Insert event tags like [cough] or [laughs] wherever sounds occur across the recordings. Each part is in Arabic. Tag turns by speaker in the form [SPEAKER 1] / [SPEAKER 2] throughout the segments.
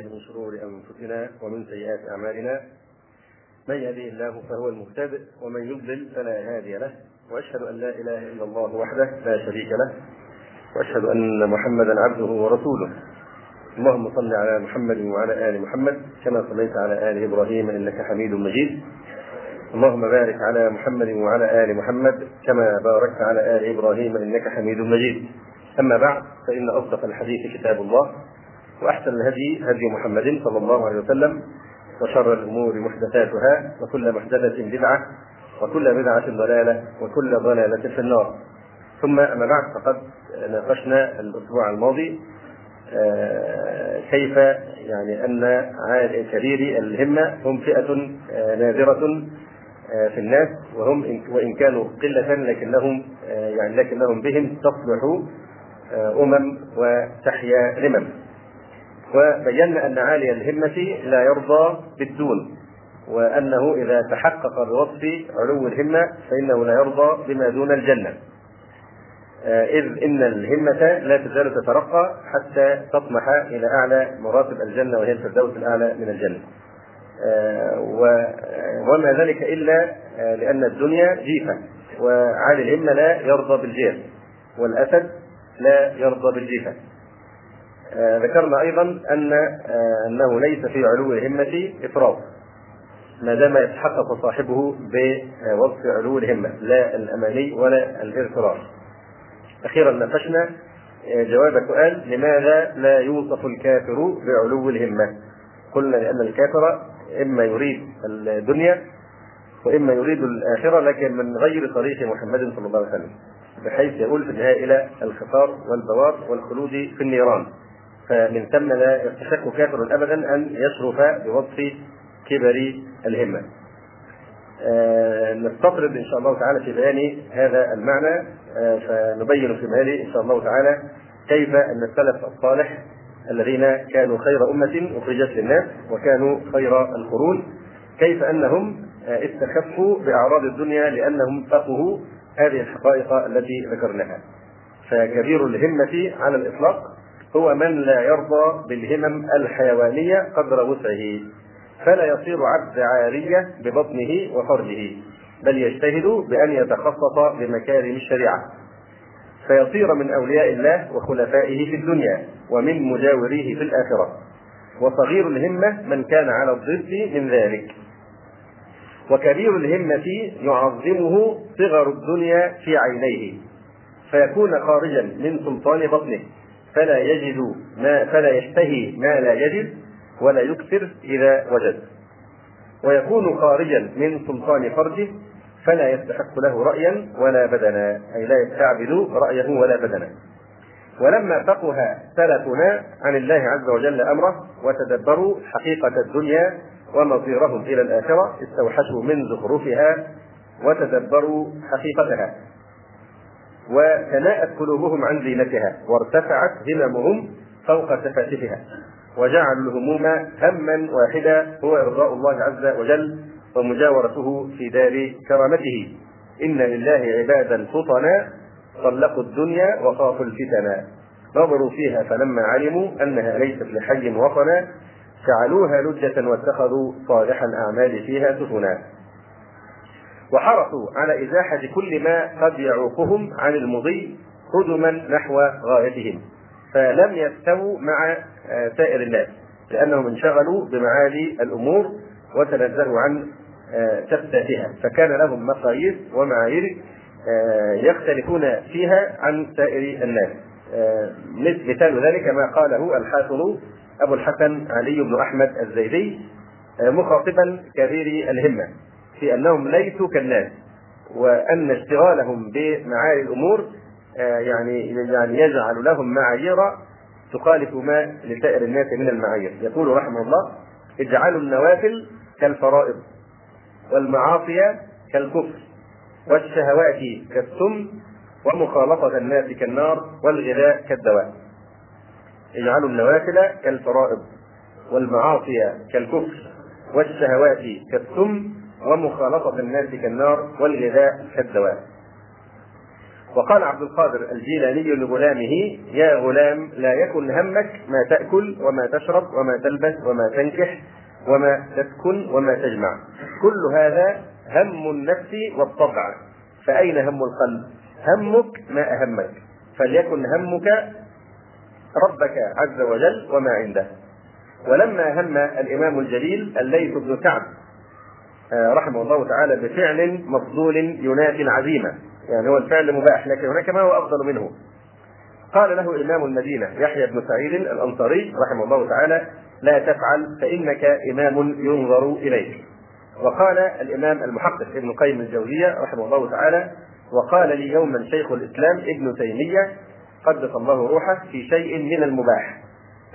[SPEAKER 1] من شرور أنفسنا ومن سيئات أعمالنا من يهده الله فهو المهتد ومن يضلل فلا هادي له وأشهد أن لا إله إلا الله وحده لا شريك له وأشهد أن محمدا عبده ورسوله اللهم صل على محمد وعلى آل محمد كما صليت على آل إبراهيم إنك حميد مجيد اللهم بارك على محمد وعلى آل محمد كما باركت على آل إبراهيم إنك حميد مجيد أما بعد فإن أصدق الحديث كتاب الله وأحسن الهدي هدي محمد صلى الله عليه وسلم وشر الأمور محدثاتها وكل محدثة بدعة وكل بدعة ضلالة وكل ضلالة في النار ثم أما بعد فقد ناقشنا الأسبوع الماضي آه، كيف يعني أن كبيري الهمة هم فئة آه، نادرة آه، في الناس وهم وإن كانوا قلة لكنهم يعني لكنهم بهم تصلح أمم وتحيا لمم وبينا أن عالي الهمة لا يرضى بالدون وأنه إذا تحقق بوصف علو الهمة فإنه لا يرضى بما دون الجنة آه، إذ إن الهمة لا تزال تترقى حتى تطمح إلى أعلى مراتب الجنة وهي الفردوس الأعلى من الجنة آه، وما ذلك إلا آه، لأن الدنيا جيفة وعالي الهمة لا يرضى بالجيف والأسد لا يرضى بالجيفة آه، ذكرنا ايضا ان آه، انه ليس في علو الهمه افراط ما دام يتحقق صاحبه بوصف علو الهمه لا الاماني ولا الاغترار. اخيرا ناقشنا آه، جواب سؤال لماذا لا يوصف الكافر بعلو الهمه؟ قلنا لان الكافر اما يريد الدنيا واما يريد الاخره لكن من غير طريق محمد صلى الله عليه وسلم بحيث يقول في النهايه الى الخطار والبوار والخلود في النيران فمن ثم لا يستحق كافر ابدا ان يشرف بوصف كبر الهمه. آه، نستطرد ان شاء الله تعالى في بيان هذا المعنى آه، فنبين في هذه ان شاء الله تعالى كيف ان السلف الصالح الذين كانوا خير امه اخرجت للناس وكانوا خير القرون كيف انهم آه، استخفوا باعراض الدنيا لانهم فقهوا هذه الحقائق التي ذكرناها. فكبير الهمه على الاطلاق هو من لا يرضى بالهمم الحيوانية قدر وسعه فلا يصير عبد عارية ببطنه وفرجه بل يجتهد بأن يتخصص بمكارم الشريعة فيصير من أولياء الله وخلفائه في الدنيا ومن مجاوريه في الآخرة وصغير الهمة من كان على الضد من ذلك وكبير الهمة يعظمه صغر الدنيا في عينيه فيكون خارجا من سلطان بطنه فلا يجد ما فلا يشتهي ما لا يجد ولا يكثر إذا وجد ويكون خارجا من سلطان فرجه فلا يستحق له رأيا ولا بدنا أي لا يستعبد رأيه ولا بدنا ولما فقه سلفنا عن الله عز وجل أمره وتدبروا حقيقة الدنيا ومصيرهم إلى الآخرة استوحشوا من زخرفها وتدبروا حقيقتها وتناءت قلوبهم عن زينتها وارتفعت هممهم فوق تفاتفها وجعلوا الهموم هما واحدا هو ارضاء الله عز وجل ومجاورته في دار كرامته ان لله عبادا فطنا طلقوا الدنيا وخافوا الفتنا نظروا فيها فلما علموا انها ليست لحي وطنا جعلوها لجة واتخذوا صالح الأعمال فيها سفنا وحرصوا على إزاحة كل ما قد يعوقهم عن المضي قدما نحو غايتهم فلم يستووا مع آه، سائر الناس لأنهم انشغلوا بمعالي الأمور وتنزهوا عن تفتاتها آه، فكان لهم مقاييس ومعايير آه، يختلفون فيها عن سائر الناس مثال ذلك ما قاله الحافظ أبو الحسن علي بن أحمد الزيدي مخاطبا كبير الهمة في انهم ليسوا كالناس وان اشتغالهم بمعالي الامور آه، يعني يعني يجعل لهم معايير تخالف ما لسائر الناس من المعايير يقول رحمه الله اجعلوا النوافل كالفرائض والمعاصي كالكفر والشهوات كالسم ومخالطة الناس كالنار والغذاء كالدواء اجعلوا النوافل كالفرائض والمعاصي كالكفر والشهوات كالسم ومخالطة الناس كالنار والغذاء كالدواء وقال عبد القادر الجيلاني لغلامه يا غلام لا يكن همك ما تأكل وما تشرب وما تلبس وما تنكح وما تسكن وما تجمع كل هذا هم النفس والطبع فأين هم القلب همك ما أهمك فليكن همك ربك عز وجل وما عنده ولما هم الإمام الجليل الليث بن كعب آه، رحمه الله تعالى بفعل مفضول ينافي العزيمه يعني هو الفعل مباح لكن هناك ما هو افضل منه قال له امام المدينه يحيى بن سعيد الانصاري رحمه الله تعالى لا تفعل فانك امام ينظر اليك وقال الامام المحقق ابن قيم الجوزيه رحمه الله تعالى وقال لي يوما شيخ الاسلام ابن تيميه قدس الله روحه في شيء من المباح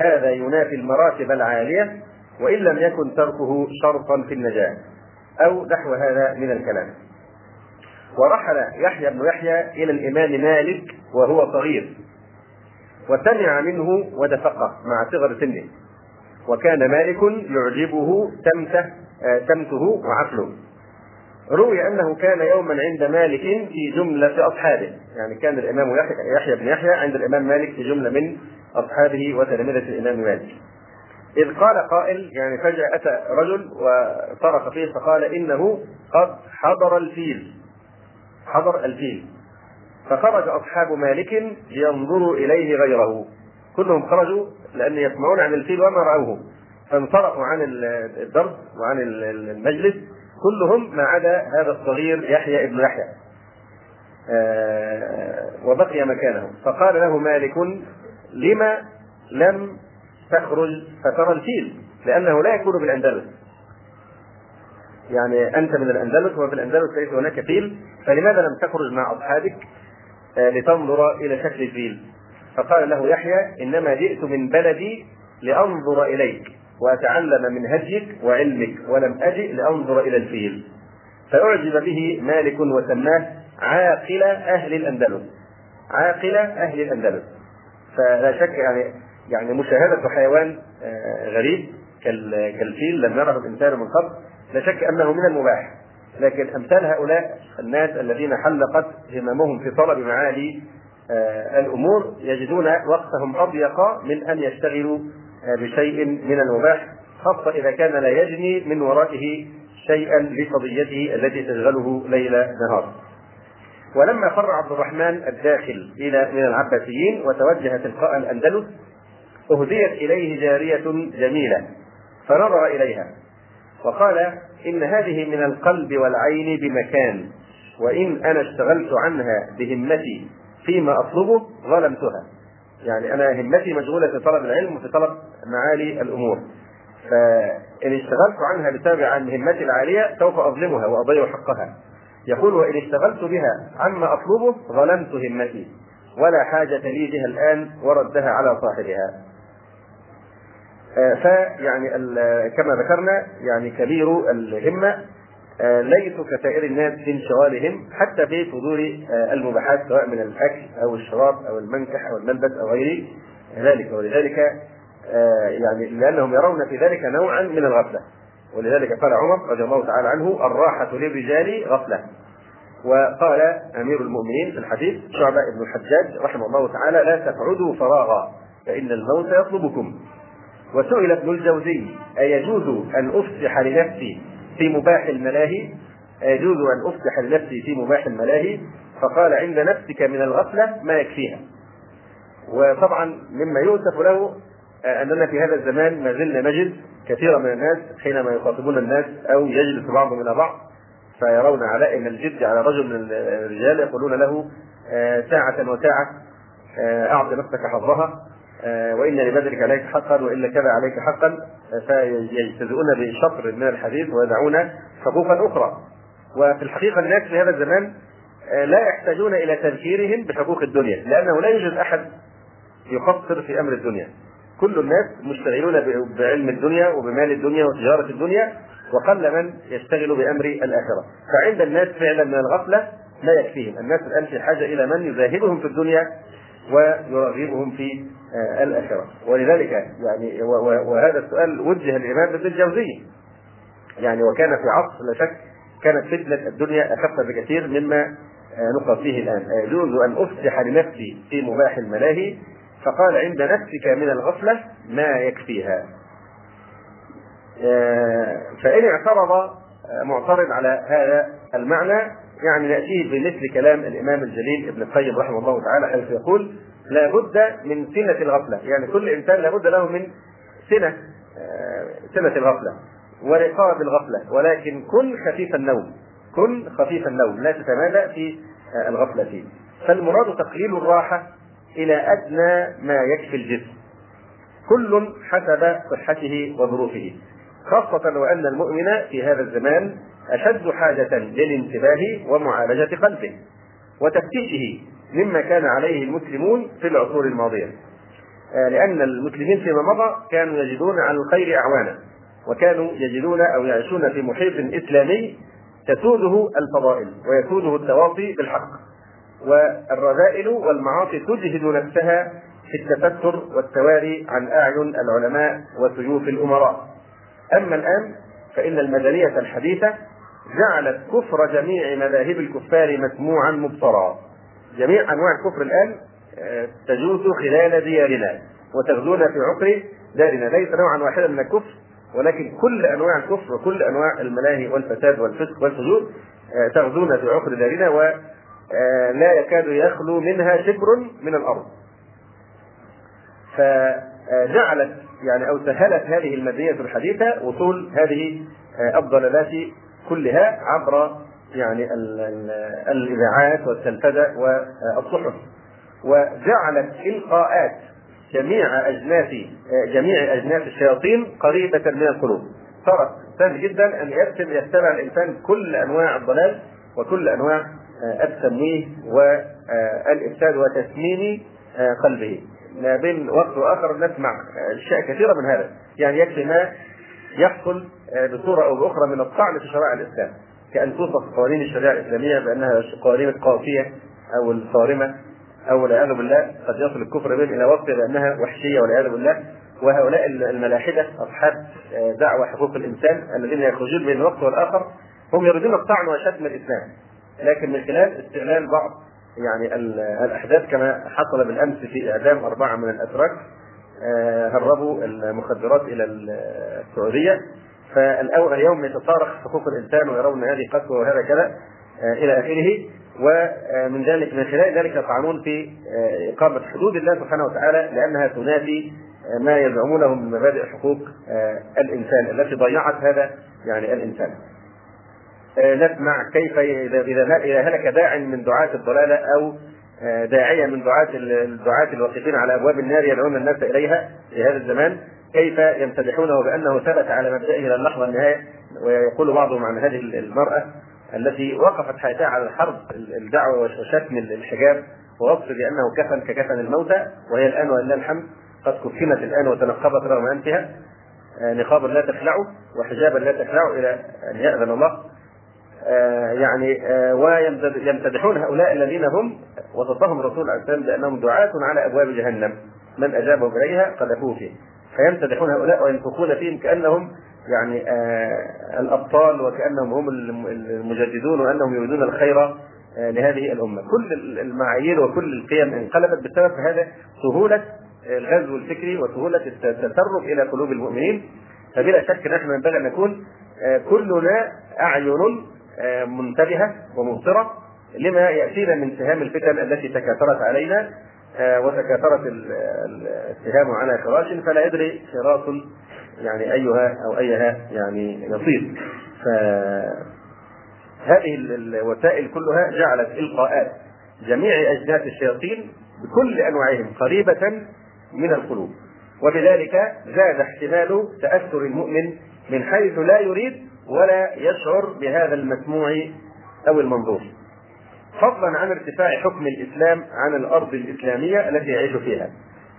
[SPEAKER 1] هذا ينافي المراتب العاليه وان لم يكن تركه شرطا في النجاه أو نحو هذا من الكلام ورحل يحيى بن يحيى إلى الإمام مالك وهو صغير وسمع منه ودفقه مع صغر سنه وكان مالك يعجبه تمته آه، تمته وعقله روي انه كان يوما عند مالك في جمله اصحابه، يعني كان الامام يحيى بن يحيى عند الامام مالك في جمله من اصحابه وتلامذه الامام مالك. إذ قال قائل يعني فجأة أتى رجل وصرخ فيه فقال إنه قد حضر الفيل حضر الفيل فخرج أصحاب مالك لينظروا إليه غيره كلهم خرجوا لأن يسمعون عن الفيل وما رأوه فانصرفوا عن الدرس وعن المجلس كلهم ما عدا هذا الصغير يحيى ابن يحيى آه، وبقي مكانه فقال له مالك لما لم تخرج فترى الفيل لأنه لا يكون بالأندلس يعني أنت من الأندلس وفي الأندلس ليس هناك فيل فلماذا لم تخرج مع أصحابك آه، لتنظر إلى شكل الفيل فقال له يحيى إنما جئت من بلدي لأنظر إليك وأتعلم من هديك وعلمك ولم أجئ لأنظر إلى الفيل فأعجب به مالك وسماه عاقل أهل الأندلس عاقل أهل الأندلس فلا شك يعني يعني مشاهدة حيوان آه، غريب كالفيل لم يره الإنسان من قبل لا شك أنه من المباح لكن أمثال هؤلاء الناس الذين حلقت هممهم في طلب معالي آه، الأمور يجدون وقتهم أضيق من أن يشتغلوا آه، بشيء من المباح خاصة إذا كان لا يجني من ورائه شيئا لقضيته التي تشغله ليل نهار. ولما فر عبد الرحمن الداخل إلى من العباسيين وتوجه تلقاء الأندلس أهديت إليه جارية جميلة فنظر إليها وقال إن هذه من القلب والعين بمكان وإن أنا اشتغلت عنها بهمتي فيما أطلبه ظلمتها يعني أنا همتي مشغولة في طلب العلم وفي طلب معالي الأمور فإن اشتغلت عنها بسبب عن همتي العالية سوف أظلمها وأضيع حقها يقول وإن اشتغلت بها عما أطلبه ظلمت همتي ولا حاجة لي بها الآن وردها على صاحبها آه، فيعني كما ذكرنا يعني كبير الهمه آه، ليسوا كسائر الناس في انشغالهم حتى في صدور آه، المباحات سواء من الاكل او الشراب او المنكح او الملبس او غير ذلك ولذلك يعني لانهم يرون في ذلك نوعا من الغفله ولذلك قال عمر رضي الله تعالى عنه الراحه للرجال غفله وقال امير المؤمنين في الحديث شعبه بن الحجاج رحمه الله تعالى لا تقعدوا فراغا فان الموت يطلبكم وسئل ابن الجوزي أيجوز أن أفسح لنفسي في مباح الملاهي أيجوز أن أفسح لنفسي في مباح الملاهي فقال عند نفسك من الغفلة ما يكفيها وطبعا مما يؤسف له آه، أننا في هذا الزمان ما زلنا نجد كثيرا من الناس حينما يخاطبون الناس أو يجلس بعضهم إلى بعض فيرون علائم الجد على رجل من الرجال يقولون له آه، ساعة وساعة آه، أعط نفسك حظها آه، وان لبدرك عليك حقا والا كذا عليك حقا فيجتزئون بشطر من الحديث ويدعون صفوفا اخرى وفي الحقيقه الناس في هذا الزمان آه، لا يحتاجون الى تذكيرهم بحقوق الدنيا لانه لا يوجد احد يقصر في امر الدنيا كل الناس مشتغلون بعلم الدنيا وبمال الدنيا وتجاره الدنيا وقل من يشتغل بامر الاخره فعند الناس فعلا من الغفله لا يكفيهم الناس الان في حاجه الى من يذاهبهم في الدنيا ويرغبهم في آه، الآخرة ولذلك يعني وهذا السؤال وجه الإمام ابن الجوزي يعني وكان في عصر لا شك كانت فتنة الدنيا أخف بكثير مما آه، نقع فيه الآن آه، يجوز أن أفسح لنفسي في مباح الملاهي فقال عند نفسك من الغفلة ما يكفيها فإن اعترض معترض على هذا المعنى يعني نأتيه بمثل كلام الإمام الجليل ابن القيم رحمه الله تعالى حيث يقول لابد من سنة الغفلة يعني كل إنسان لابد له من سنة آه، سنة الغفلة ورقاب بالغفلة ولكن كن خفيف النوم كن خفيف النوم لا تتمادى في آه، الغفلة فيه فالمراد تقليل الراحة إلى أدنى ما يكفي الجسم كل حسب صحته وظروفه خاصة وأن المؤمن في هذا الزمان أشد حاجة للانتباه ومعالجة قلبه وتفتيشه مما كان عليه المسلمون في العصور الماضيه آه، لأن المسلمين فيما مضى كانوا يجدون على الخير أعوانا وكانوا يجدون أو يعيشون في محيط إسلامي تسوده الفضائل ويسوده التواصي بالحق والرذائل والمعاصي تجهد نفسها في التستر والتواري عن أعين العلماء وسيوف الأمراء أما الآن فإن المدنية الحديثة جعلت كفر جميع مذاهب الكفار مسموعا مبصرا جميع انواع الكفر الان آه، تجوز خلال ديارنا وتغدون في عقر دارنا ليس نوعا واحدا من الكفر ولكن كل انواع الكفر وكل انواع الملاهي والفساد والفسق والفجور آه، تغدون في عقر دارنا ولا آه، يكاد يخلو منها شبر من الارض. فجعلت يعني او سهلت هذه المدنيه الحديثه وصول هذه الضلالات كلها عبر يعني الاذاعات والتلفزه والصحف وجعلت القاءات جميع اجناس جميع اجناس الشياطين قريبه من القلوب صارت سهل جدا ان يرسم يتبع الانسان كل انواع الضلال وكل انواع آه، التمويه والافساد وتسميم آه، قلبه ما بين وقت واخر نسمع آه، اشياء كثيره من هذا يعني يكفي ما يحصل بصوره او باخرى من الطعن في شرائع الاسلام كأن توصف قوانين الشريعة الإسلامية بأنها قوانين قاسية أو الصارمة أو والعياذ بالله قد يصل الكفر بهم إلى وصف بأنها وحشية والعياذ بالله وهؤلاء الملاحدة أصحاب آه، دعوة حقوق الإنسان الذين يخرجون بين الوقت والآخر هم يريدون الطعن وشتم الإسلام لكن من خلال استعلان بعض يعني الأحداث كما حصل بالأمس في إعدام أربعة من الأتراك آه، هربوا المخدرات إلى السعودية يوم يتصارخ حقوق الانسان ويرون هذه قسوه وهذا كذا آه، الى اخره ومن ذلك من خلال ذلك يطعنون في آه، اقامه حدود الله سبحانه وتعالى لانها تنافي آه، ما يزعمونه من مبادئ حقوق الانسان التي ضيعت هذا يعني الانسان. نسمع كيف اذا اذا هلك داع من دعاة الضلاله او داعيه من دعاة الدعاة الواقفين على ابواب النار يدعون الناس اليها في هذا الزمان كيف يمتدحونه بانه ثبت على مبدئه الى اللحظه النهايه ويقول بعضهم عن هذه المراه التي وقفت حياتها على الحرب الدعوه وشتم الحجاب ووصف بانه كفن ككفن الموتى وهي الان ولله الحمد قد كفنت الان وتنقبت رغم انفها آه، نقابا لا تخلعه وحجابا لا تخلعه الى ان ياذن الله آه، يعني آه، ويمتدحون هؤلاء الذين هم وصفهم الرسول عليه الصلاه والسلام بانهم دعاة على ابواب جهنم من أجابه اليها قذفوه فيه فيمتدحون هؤلاء وينفخون فيهم كانهم يعني آه الابطال وكانهم هم المجددون وانهم يريدون الخير آه، لهذه الامه، كل المعايير وكل القيم انقلبت بسبب هذا سهوله الغزو الفكري وسهوله التسرب الى قلوب المؤمنين فبلا شك نحن ينبغي ان نكون آه، كلنا اعين آه، منتبهه ومبصره لما ياتينا من سهام الفتن التي تكاثرت علينا آه، وتكاثرت السهام على فراش فلا يدري فراش يعني ايها او ايها يعني يصيب فهذه الوسائل كلها جعلت القاءات جميع اجناس الشياطين بكل انواعهم قريبه من القلوب وبذلك زاد احتمال تاثر المؤمن من حيث لا يريد ولا يشعر بهذا المسموع او المنظور فضلا عن ارتفاع حكم الاسلام عن الارض الاسلاميه التي يعيش فيها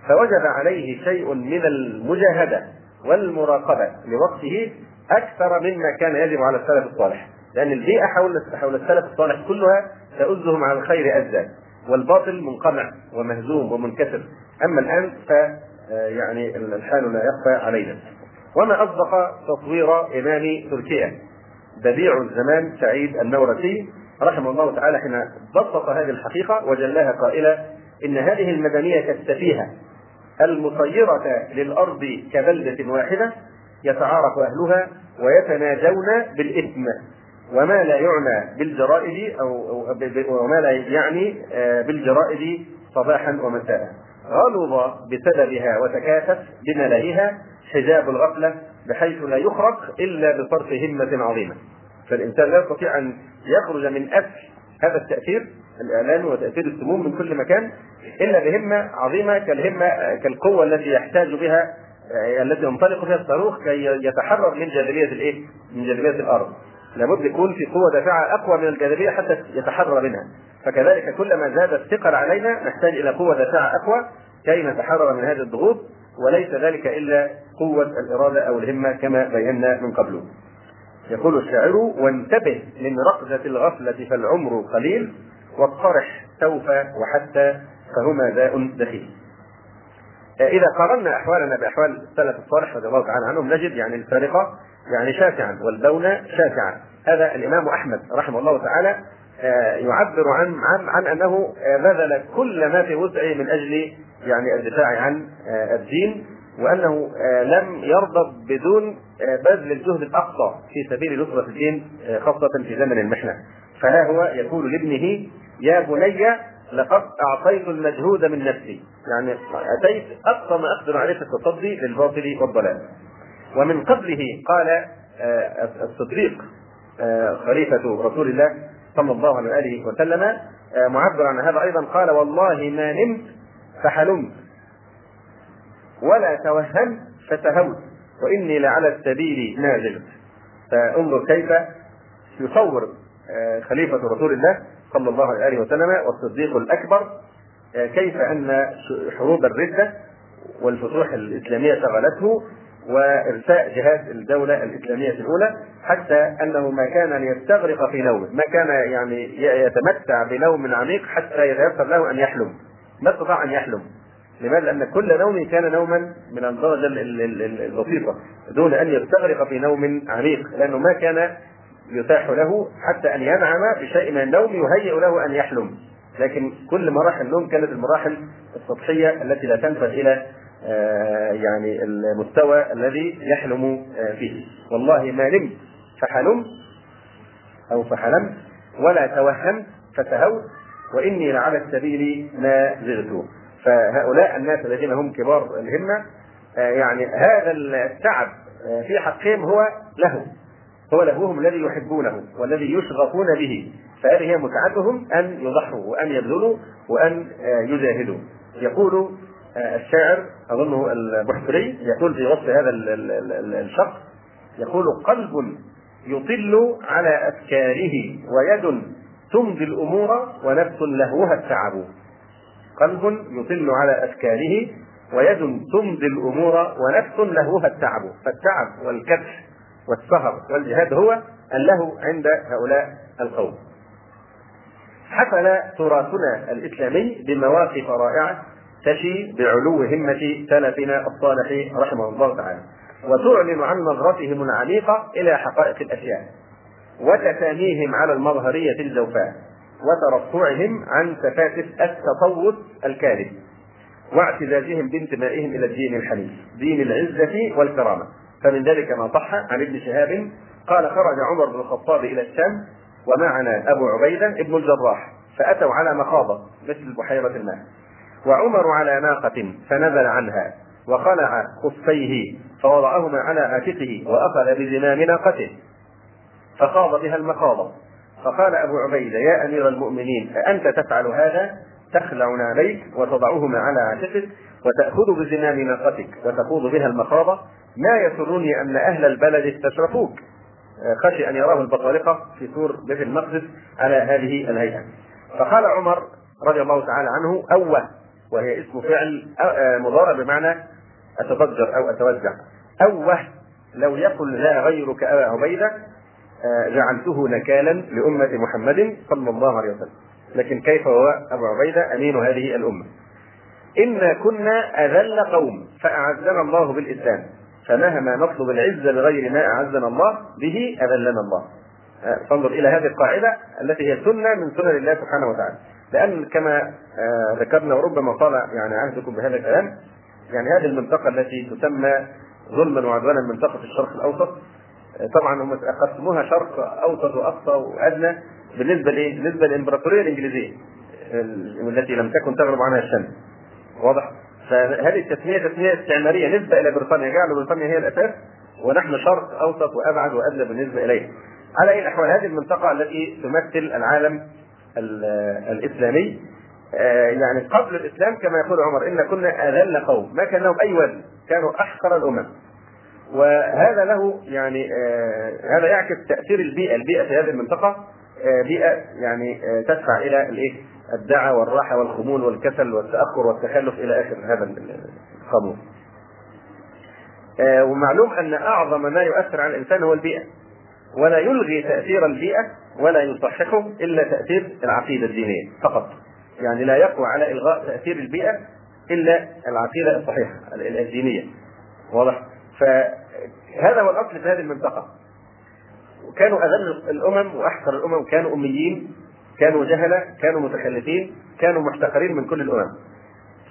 [SPEAKER 1] فوجب عليه شيء من المجاهده والمراقبه لوقته اكثر مما كان يجب على السلف الصالح لان البيئه حول حول السلف الصالح كلها تؤزهم على الخير ازا والباطل منقمع ومهزوم ومنكسر اما الان ف يعني الحال لا يخفى علينا وما اصدق تصوير امام تركيا بديع الزمان سعيد النورسي رحمه الله تعالى حين بسط هذه الحقيقة وجلاها قائلا إن هذه المدنية السفيهة المصيرة للأرض كبلدة واحدة يتعارف أهلها ويتناجون بالإثم وما لا يعنى بالجرائد أو وما لا يعني آه، بالجرائد صباحا ومساء غلظ بسببها وتكاثف بملايها حجاب الغفلة بحيث لا يخرق إلا بصرف همة عظيمة فالإنسان لا يستطيع أن يخرج من أثر هذا التأثير الإعلامي وتأثير السموم من كل مكان إلا بهمة عظيمة كالهمة كالقوة التي يحتاج بها آه، التي ينطلق فيها الصاروخ كي يتحرر من جاذبية الإيه؟ من جاذبية الأرض. لابد يكون في قوة دافعة أقوى من الجاذبية حتى يتحرر منها. فكذلك كلما زاد الثقل علينا نحتاج إلى قوة دافعة أقوى كي نتحرر من هذه الضغوط وليس ذلك إلا قوة الإرادة أو الهمة كما بينا من قبل. يقول الشاعر وانتبه من رقزة الغفلة فالعمر قليل والطرح سوف وحتى فهما داء دخيل آه، إذا قارنا أحوالنا بأحوال السلف الصالح رضي الله تعالى عنهم نجد يعني الفارقة يعني شاسعا والبون شاسعا هذا الإمام أحمد رحمه الله تعالى آه، يعبر عن عن عن أنه آه، بذل كل ما في وسعه من أجل يعني الدفاع عن الدين وانه آه، لم يرضى بدون آه، بذل الجهد الاقصى في سبيل نصرة الدين آه، خاصة في زمن المحنة فها هو يقول لابنه يا بني لقد اعطيت المجهود من نفسي يعني اتيت اقصى ما اقدر عليه في التصدي للباطل والضلال ومن قبله قال الصديق خليفة رسول الله صلى الله عليه وسلم معبر عن هذا أيضا قال والله ما نمت فحلمت ولا توهمت فتهمت واني لعلى السبيل نازل فانظر كيف يصور آه، خليفه رسول الله صلى الله عليه وسلم والصديق الاكبر آه، كيف ان حروب الرده والفتوح الاسلاميه شغلته وارساء جهاز الدوله الاسلاميه الاولى حتى انه ما كان يستغرق في نومه، ما كان يعني يتمتع بنوم عميق حتى يتيسر له ان يحلم، ما استطاع ان يحلم، لماذا؟ لأن كل نوم كان نوما من الدرجة البسيطة دون أن يستغرق في نوم عميق لأنه ما كان يتاح له حتى أن ينعم بشيء من النوم يهيئ له أن يحلم لكن كل مراحل النوم كانت المراحل السطحية التي لا تنفذ إلى آه، يعني المستوى الذي يحلم آه، فيه والله ما نمت فحلمت أو فحلمت ولا توهمت فتهوت وإني لعلى السبيل ما زلت فهؤلاء الناس الذين هم كبار الهمه آه، يعني هذا التعب آه، في حقهم هو لهو هو لهوهم الذي يحبونه والذي يشغفون به فهذه هي متعتهم ان يضحوا وان يبذلوا وان آه، يجاهدوا يقول الشاعر اظنه البحتري يقول في وصف هذا الشخص يقول قلب يطل على افكاره ويد تمضي الامور ونفس لهوها التعب قلب يطل على أشكاله ويد تمضي الأمور ونفس لهوها التعب فالتعب والكبح والسهر والجهاد هو اللهو عند هؤلاء القوم حفل تراثنا الإسلامي بمواقف رائعة تشي بعلو همة سلفنا الصالح رحمه الله تعالى وتعلن عن نظرتهم العميقة إلى حقائق الأشياء وتساميهم على المظهرية الجوفاء وترفعهم عن سفاسف التطور الكاذب واعتزازهم بانتمائهم الى الدين الحنيف دين العزه والكرامه فمن ذلك ما صح عن ابن شهاب قال خرج عمر بن الخطاب الى الشام ومعنا ابو عبيده ابن الجراح فاتوا على مخاضه مثل بحيره الماء وعمر على ناقه فنزل عنها وخلع خفيه فوضعهما على عاتقه واخذ بزمام ناقته فخاض بها المخاضه فقال ابو عبيده يا امير المؤمنين اانت تفعل هذا تخلع نعليك وتضعهما على عاتقك وتأخذ بزمام ناقتك وتخوض بها المخاضة ما يسرني أن أهل البلد استشرفوك آه، خشي أن يراه البطارقة في سور بيت المقدس على هذه الهيئة فقال عمر رضي الله تعالى عنه أوه وهي اسم فعل آه، آه، مضارع بمعنى أتضجر أو أتوجع أوه لو يقل لا غيرك أبا عبيدة جعلته نكالا لأمة محمد صلى الله عليه وسلم لكن كيف هو أبو عبيدة أمين هذه الأمة إنا كنا أذل قوم فأعزنا الله بالإسلام فمهما نطلب العزة بغير ما أعزنا الله به أذلنا الله آه، فانظر إلى هذه القاعدة التي هي سنة من سنن الله سبحانه وتعالى لأن كما آه، ذكرنا وربما طال يعني عهدكم بهذا الكلام يعني هذه المنطقة التي تسمى ظلما وعدوانا منطقة الشرق الأوسط آه، طبعا هم قسموها شرق أوسط وأقصى وأدنى بالنسبه لايه؟ بالنسبه للامبراطوريه الانجليزيه التي لم تكن تغرب عنها الشمس. واضح؟ فهذه التسميه تسميه استعماريه نسبه الى بريطانيا، جعلوا بريطانيا هي الاساس ونحن شرق اوسط وابعد وادنى بالنسبه اليها. على اي الاحوال هذه المنطقه التي تمثل العالم الاسلامي آه، يعني قبل الاسلام كما يقول عمر ان كنا اذل قوم، ما كان لهم اي وزن، كانوا احقر الامم. وهذا له يعني آه، هذا يعكس تاثير البيئه، البيئه في هذه المنطقه آه، بيئه يعني آه، تدفع الى الايه؟ الدعاء والراحة والخمول والكسل والتأخر والتخلف إلى آخر هذا القانون. آه، ومعلوم أن أعظم ما يؤثر على الإنسان هو البيئة. ولا يلغي تأثير البيئة ولا يصححه إلا تأثير العقيدة الدينية فقط. يعني لا يقوى على إلغاء تأثير البيئة إلا العقيدة الصحيحة الدينية. واضح؟ فهذا هو الأصل في هذه المنطقة. كانوا اذل الامم واحقر الامم كانوا اميين كانوا جهله كانوا متخلفين كانوا محتقرين من كل الامم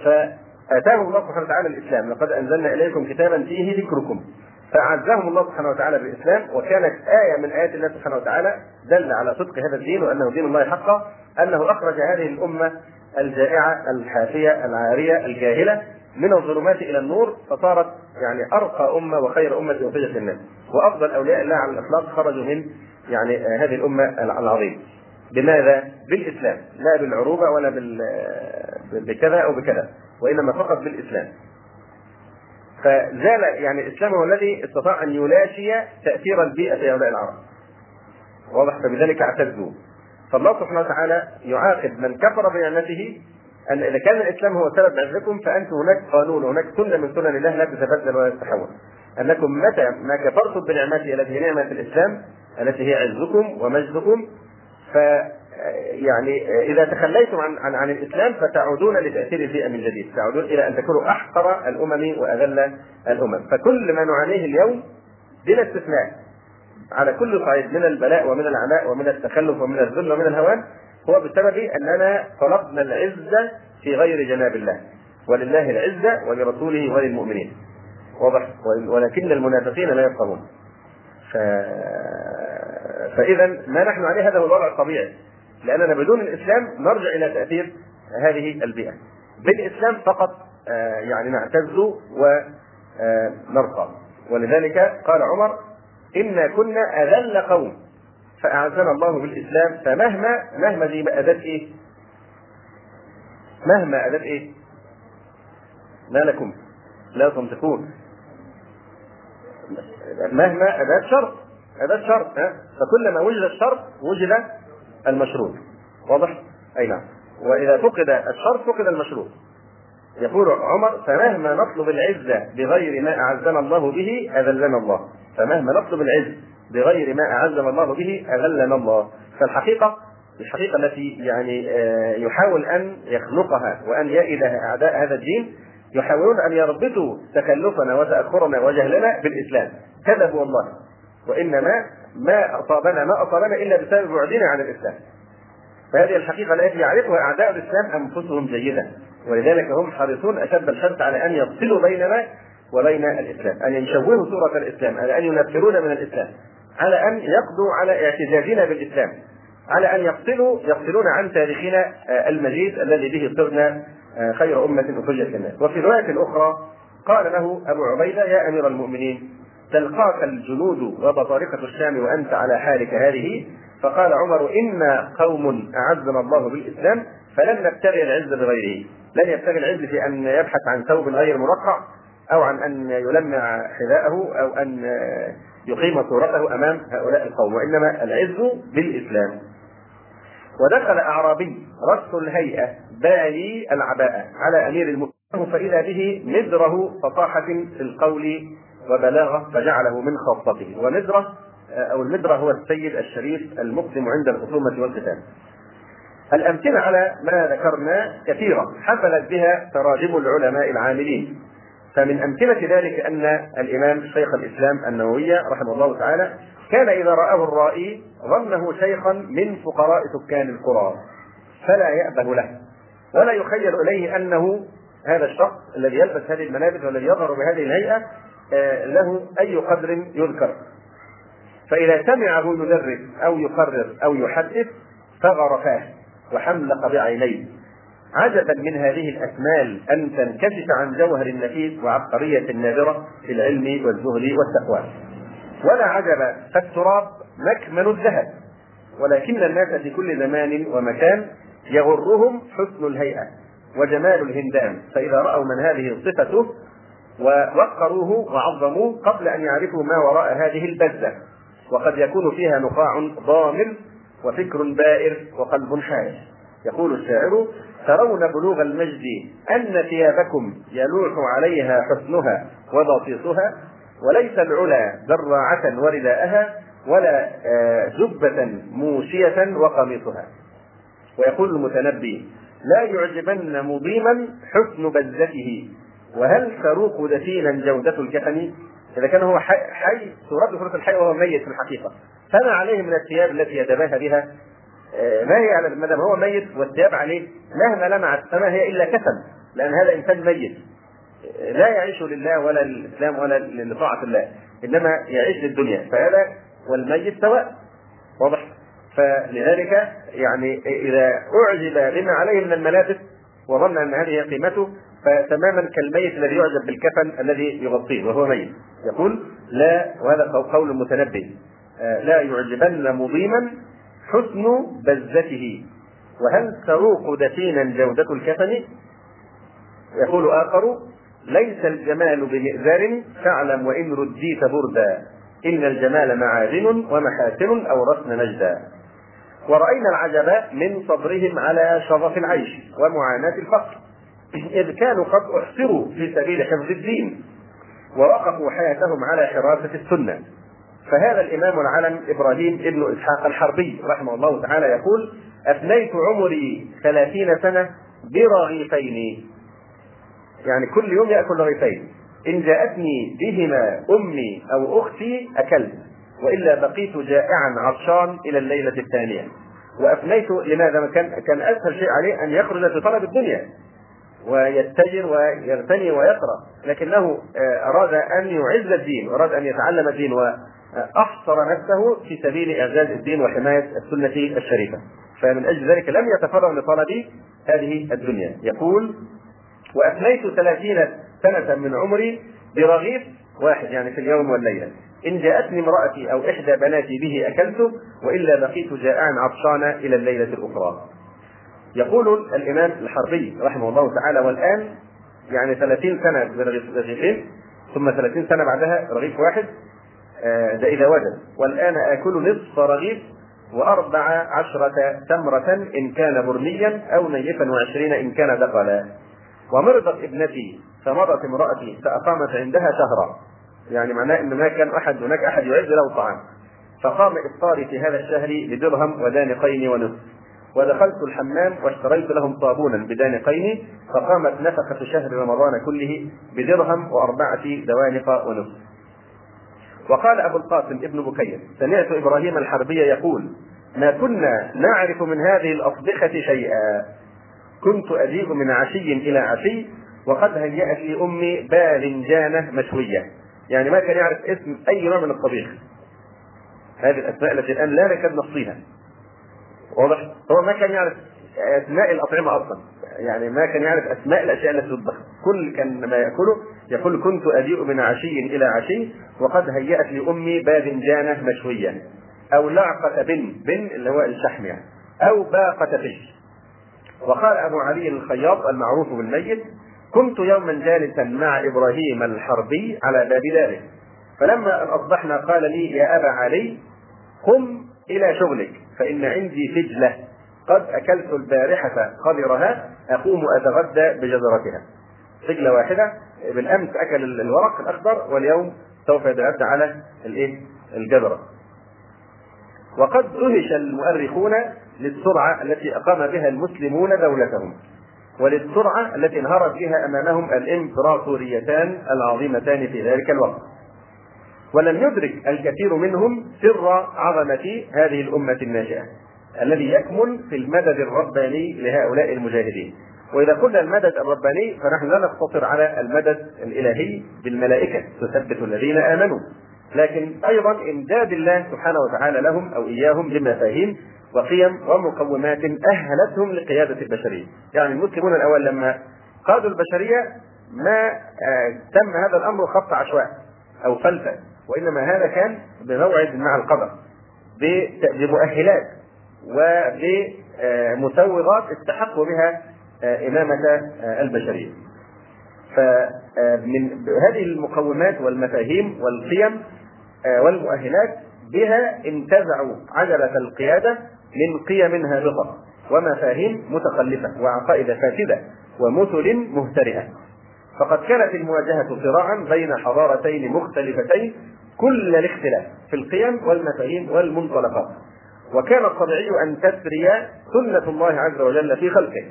[SPEAKER 1] فاتاهم الله سبحانه وتعالى الاسلام لقد انزلنا اليكم كتابا فيه ذكركم فاعزهم الله سبحانه وتعالى بالاسلام وكانت ايه من ايات الله سبحانه وتعالى دل على صدق هذا الدين وانه دين الله حقا انه اخرج هذه الامه الجائعه الحافيه العاريه الجاهله من الظلمات الى النور فصارت يعني ارقى امه وخير امه وفيت الناس وافضل اولياء الله على الاطلاق خرجوا من يعني آه، هذه الامه العظيمه بماذا؟ بالاسلام لا بالعروبه ولا بال آه، بكذا او بكذا وانما فقط بالاسلام فزال يعني الاسلام هو الذي استطاع ان يلاشي تاثير البيئه في هؤلاء العرب واضح فبذلك اعتزوا فالله سبحانه وتعالى يعاقب من كفر بنعمته أن إذا كان الإسلام هو سبب عزكم فأنتم هناك قانون هناك سنة من سنن الله لا تتبدل ولا تتحول أنكم متى ما كفرتم بنعمة التي هي نعمة الإسلام التي هي عزكم ومجدكم ف يعني اذا تخليتم عن عن, عن الاسلام فتعودون لتاثير البيئه من جديد، تعودون الى ان تكونوا احقر الامم واذل الامم، فكل ما نعانيه اليوم بلا استثناء على كل صعيد من البلاء ومن العناء ومن التخلف ومن الذل ومن الهوان هو بسبب اننا طلبنا العزه في غير جناب الله ولله العزه ولرسوله وللمؤمنين واضح ولكن المنافقين لا يفقهون ف... فاذا ما نحن عليه هذا هو الوضع الطبيعي لاننا بدون الاسلام نرجع الى تاثير هذه البيئه بالاسلام فقط آه، يعني نعتز ونرقى آه، ولذلك قال عمر انا كنا اذل قوم فأعزنا الله بالإسلام فمهما مهما دي أداة إيه؟ مهما أداة إيه؟ ما لكم لا تنطقون مهما أداة شرط أداة شرط ها فكلما وجد الشرط وجد المشروط واضح؟ أي نعم وإذا فقد الشرط فقد المشروط يقول عمر فمهما نطلب العزة بغير ما أعزنا الله به أذلنا الله فمهما نطلب العزة بغير ما أعزم الله به أذلنا الله فالحقيقة الحقيقة التي يعني آه، يحاول أن يخلقها وأن يئدها أعداء هذا الدين يحاولون أن يربطوا تكلفنا وتأخرنا وجهلنا بالإسلام هو والله وإنما ما أصابنا ما أصابنا إلا بسبب بعدنا عن الإسلام فهذه الحقيقة التي يعرفها أعداء الإسلام أنفسهم جيدا ولذلك هم حريصون أشد الحرص على أن يفصلوا بيننا وبين الإسلام أن يشوهوا صورة الإسلام أن ينفرون من الإسلام على ان يقضوا على اعتزازنا بالاسلام على ان يفصلوا يفصلون عن تاريخنا آه، المجيد الذي به صرنا آه، خير امه اخرجت للناس وفي روايه اخرى قال له ابو عبيده يا امير المؤمنين تلقاك الجنود وبطارقه الشام وانت على حالك هذه فقال عمر انا قوم اعزنا الله بالاسلام فلن نبتغي العز بغيره لن يبتغي العز في ان يبحث عن ثوب غير مرقع او عن ان يلمع حذاءه او ان يقيم صورته امام هؤلاء القوم وانما العز بالاسلام ودخل اعرابي رش الهيئه بالي العباءه على امير المؤمنين فاذا به نذره فصاحه في القول وبلاغه فجعله من خاصته ونذره آه، او النذره هو السيد الشريف المقدم عند الخصومه والقتال الأمثلة على ما ذكرنا كثيرة حفلت بها تراجم العلماء العاملين فمن أمثلة ذلك أن الإمام شيخ الإسلام النووي رحمه الله تعالى كان إذا رآه الرائي ظنه شيخا من فقراء سكان القرى فلا يأبه له ولا يخيل إليه أنه هذا الشخص الذي يلبس هذه الملابس والذي يظهر بهذه الهيئة آه، له أي قدر يذكر فإذا سمعه يدرس أو يقرر أو يحدث فغرفاه وحملق بعينيه عجبا من هذه الأكمال أن تنكشف عن جوهر النفيس وعبقرية النادره في العلم والزهد والتقوى ولا عجب فالتراب مكمن الذهب ولكن الناس في كل زمان ومكان يغرهم حسن الهيئة وجمال الهندام فإذا رأوا من هذه صفته ووقروه وعظموه قبل أن يعرفوا ما وراء هذه البذة وقد يكون فيها نقاع ضامر وفكر بائر وقلب حائر يقول الشاعر ترون بلوغ المجد أن ثيابكم يلوح عليها حسنها وبطيسها وليس العلا دراعة ورداءها ولا آه، جبة موشية وقميصها ويقول المتنبي لا يعجبن مضيما حسن بزته وهل تروق دفينا جودة الكفن إذا كان هو حي, حي ترد الحي وهو ميت في الحقيقة فما عليه من الثياب التي يتباهى بها آه، ما هي على ما دام هو ميت والثياب عليه مهما لمعت فما هي الا كسب لان هذا انسان ميت آه، لا يعيش لله ولا للاسلام ولا لطاعه الله انما يعيش للدنيا فهذا والميت سواء واضح فلذلك يعني اذا اعجب بما عليه من الملابس وظن ان هذه قيمته فتماما كالميت الذي يعجب بالكفن الذي يغطيه وهو ميت يقول لا وهذا قول المتنبي آه، لا يعجبن مضيما حسن بزته وهل تروق دفينا جودة الكفن يقول آخر ليس الجمال بمئزر فاعلم وإن رديت بردا إن الجمال معادن ومحاسن أورثن نجدا ورأينا العجب من صبرهم على شرف العيش ومعاناة الفقر إذ كانوا قد أحصروا في سبيل حفظ الدين ووقفوا حياتهم على حراسة السنة فهذا الإمام العلم إبراهيم ابن إسحاق الحربي رحمه الله تعالى يقول أفنيت عمري ثلاثين سنة برغيفين يعني كل يوم يأكل رغيفين إن جاءتني بهما أمي أو أختي أكلت وإلا بقيت جائعا عطشان إلى الليلة الثانية وأفنيت لماذا كان كان أسهل شيء عليه أن يخرج في طلب الدنيا ويتجر ويغتني ويقرأ لكنه آه، أراد أن يعز الدين وأراد أن يتعلم الدين أحصر نفسه في سبيل إعزاز الدين وحماية السنة الشريفة فمن أجل ذلك لم يتفرغ لطلب هذه الدنيا يقول وأفنيت ثلاثين سنة من عمري برغيف واحد يعني في اليوم والليلة إن جاءتني امرأتي أو إحدى بناتي به أكلته وإلا بقيت جائعا عطشانا إلى الليلة الأخرى يقول الإمام الحربي رحمه الله تعالى والآن يعني 30 سنة برغيفين ثم 30 سنة بعدها رغيف واحد آه، ده إذا وجد والآن آكل نصف رغيف وأربع عشرة تمرة إن كان برميا أو نيفا وعشرين إن كان دقلا ومرضت ابنتي فمرت امرأتي فأقامت عندها شهرا يعني معناه أن ما كان أحد هناك أحد يعد له طعام فقام إفطاري في هذا الشهر بدرهم ودانقين ونصف ودخلت الحمام واشتريت لهم صابونا بدانقين فقامت نفقة شهر رمضان كله بدرهم وأربعة دوانق ونصف وقال أبو القاسم ابن بكير سمعت إبراهيم الحربي يقول ما كنا نعرف من هذه الأصبخة شيئا كنت أجيء من عشي إلى عشي وقد هيأت لي أمي باذنجانة مشوية يعني ما كان يعرف اسم أي نوع من الطبيخ هذه الأسماء التي الآن لا نكاد نصيها واضح هو ما كان يعرف اسماء الاطعمه اصلا يعني ما كان يعرف اسماء الاشياء التي تطبخ كل كان ما ياكله يقول كنت اجيء من عشي الى عشي وقد هيأت لي امي باذنجانه مشويه او لعقه بن بن اللي هو الشحم يعني او باقه فش وقال ابو علي الخياط المعروف بالميت كنت يوما جالسا مع ابراهيم الحربي على باب ذلك فلما ان اصبحنا قال لي يا ابا علي قم الى شغلك فان عندي فجله قد أكلت البارحة خضرها أقوم أتغدى بجزرتها سجلة واحدة بالأمس أكل الورق الأخضر واليوم سوف يتغدى على الإيه؟ الجزرة وقد دهش المؤرخون للسرعة التي أقام بها المسلمون دولتهم وللسرعة التي انهارت بها أمامهم الإمبراطوريتان العظيمتان في ذلك الوقت ولم يدرك الكثير منهم سر عظمة هذه الأمة الناشئة الذي يكمن في المدد الرباني لهؤلاء المجاهدين وإذا قلنا المدد الرباني فنحن لا نقتصر على المدد الإلهي بالملائكة تثبت الذين آمنوا لكن أيضا إمداد الله سبحانه وتعالى لهم أو إياهم بمفاهيم وقيم ومقومات أهلتهم لقيادة البشرية يعني المسلمون الأول لما قادوا البشرية ما آه، تم هذا الأمر خط عشواء أو فلتة وإنما هذا كان بموعد مع القدر بمؤهلات وبمسوغات استحقوا بها آه، إمامة آه، البشرية. فمن آه، هذه المقومات والمفاهيم والقيم والمؤهلات بها انتزعوا عجلة القيادة من قيم هابطة ومفاهيم متخلفة وعقائد فاسدة ومثل مهترئة فقد كانت المواجهة صراعا بين حضارتين مختلفتين كل الاختلاف في القيم والمفاهيم والمنطلقات وكان الطبيعي أن تسري سنة الله عز وجل في خلقه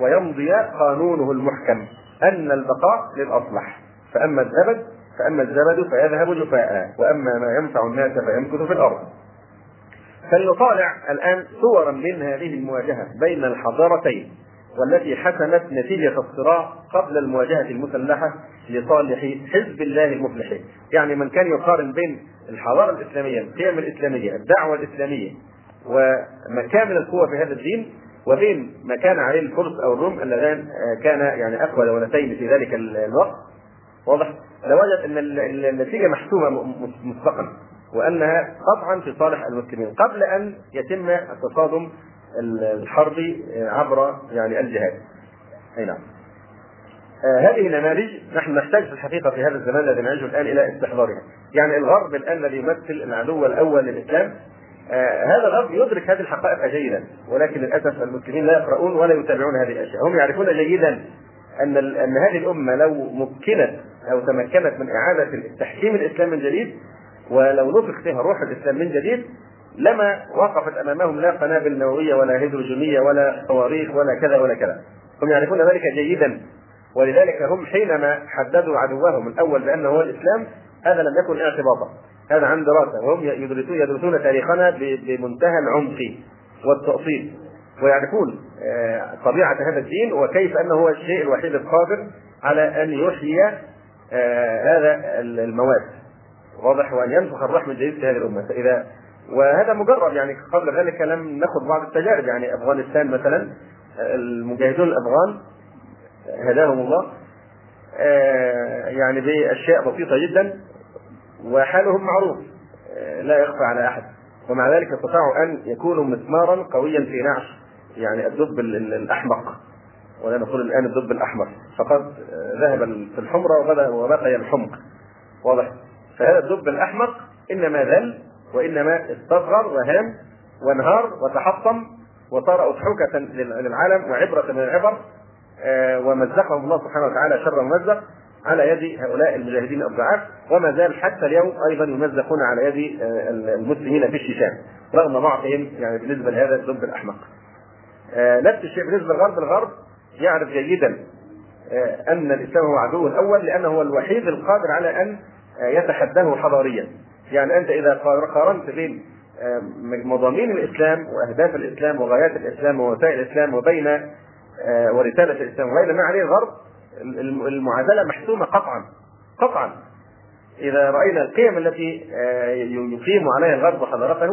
[SPEAKER 1] ويمضي قانونه المحكم أن البقاء للأصلح فأما الزبد فأما الزبد فيذهب جفاء وأما ما ينفع الناس فيمكث في الأرض فلنطالع الآن صورا من هذه المواجهة بين الحضارتين والتي حسمت نتيجة الصراع قبل المواجهة المسلحة لصالح حزب الله المفلح يعني من كان يقارن بين الحضارة الإسلامية القيم الإسلامية الدعوة الإسلامية ومكامن القوة في هذا الدين وبين ما كان عليه الفرس أو الروم اللذان آه، كان يعني أقوى دولتين في ذلك الوقت واضح؟ لوجد أن النتيجة محسومة مسبقا وأنها قطعا في صالح المسلمين قبل أن يتم التصادم الحربي آه، عبر يعني الجهاد. أي نعم. آه، هذه النماذج نحن نحتاج في الحقيقه في هذا الزمان الذي نعيشه الان الى استحضارها. يعني الغرب الان الذي يمثل العدو الاول للاسلام آه، هذا الرجل يدرك هذه الحقائق جيدا ولكن للاسف المسلمين لا يقرؤون ولا يتابعون هذه الاشياء هم يعرفون جيدا ان ان هذه الامه لو مكنت او تمكنت من اعاده تحكيم الاسلام من جديد ولو نفخ فيها روح الاسلام من جديد لما وقفت امامهم لا قنابل نوويه ولا هيدروجينيه ولا صواريخ ولا كذا ولا كذا هم يعرفون ذلك جيدا ولذلك هم حينما حددوا عدوهم الاول بانه هو الاسلام هذا لم يكن اعتباطا هذا عن دراسه وهم يدرسون يدرسون تاريخنا بمنتهى العمق والتأصيل ويعرفون آه، طبيعة هذا الدين وكيف أنه هو الشيء الوحيد القادر على أن يحيي آه، هذا المواد واضح وأن ينفخ الرحم الجديد في هذه الأمة فإذا وهذا مجرد يعني قبل ذلك لم ناخذ بعض التجارب يعني أفغانستان مثلا آه، المجاهدون الأفغان هداهم الله يعني بأشياء بسيطة جدا وحالهم معروف آه، لا يخفى على أحد ومع ذلك استطاعوا أن يكونوا مسمارا قويا في نعش يعني الدب الأحمق ولا نقول الآن الدب الأحمر فقد آه، ذهب في الحمرة وبدا وبقي الحمق واضح فهذا الدب الأحمق إنما ذل وإنما استصغر وهام وانهار وتحطم وصار أضحوكة للعالم وعبرة من العبر آه، ومزقهم الله سبحانه وتعالى شر المزق على يد هؤلاء المجاهدين الضعاف وما زال حتى اليوم ايضا يمزقون على يد المسلمين في الشيشان رغم ضعفهم يعني بالنسبه لهذا الذنب الاحمق. نفس آه، الشيء بالنسبه للغرب، الغرب يعرف جيدا آه، ان الاسلام هو عدوه الاول لانه هو الوحيد القادر على ان آه، يتحداه حضاريا. يعني انت اذا قارنت بين مضامين الاسلام واهداف الاسلام وغايات الاسلام ووسائل الاسلام وبين ورساله الاسلام وبين ما عليه الغرب المعادله محسومه قطعا قطعا اذا راينا القيم التي آه، يقيم عليها الغرب حضارته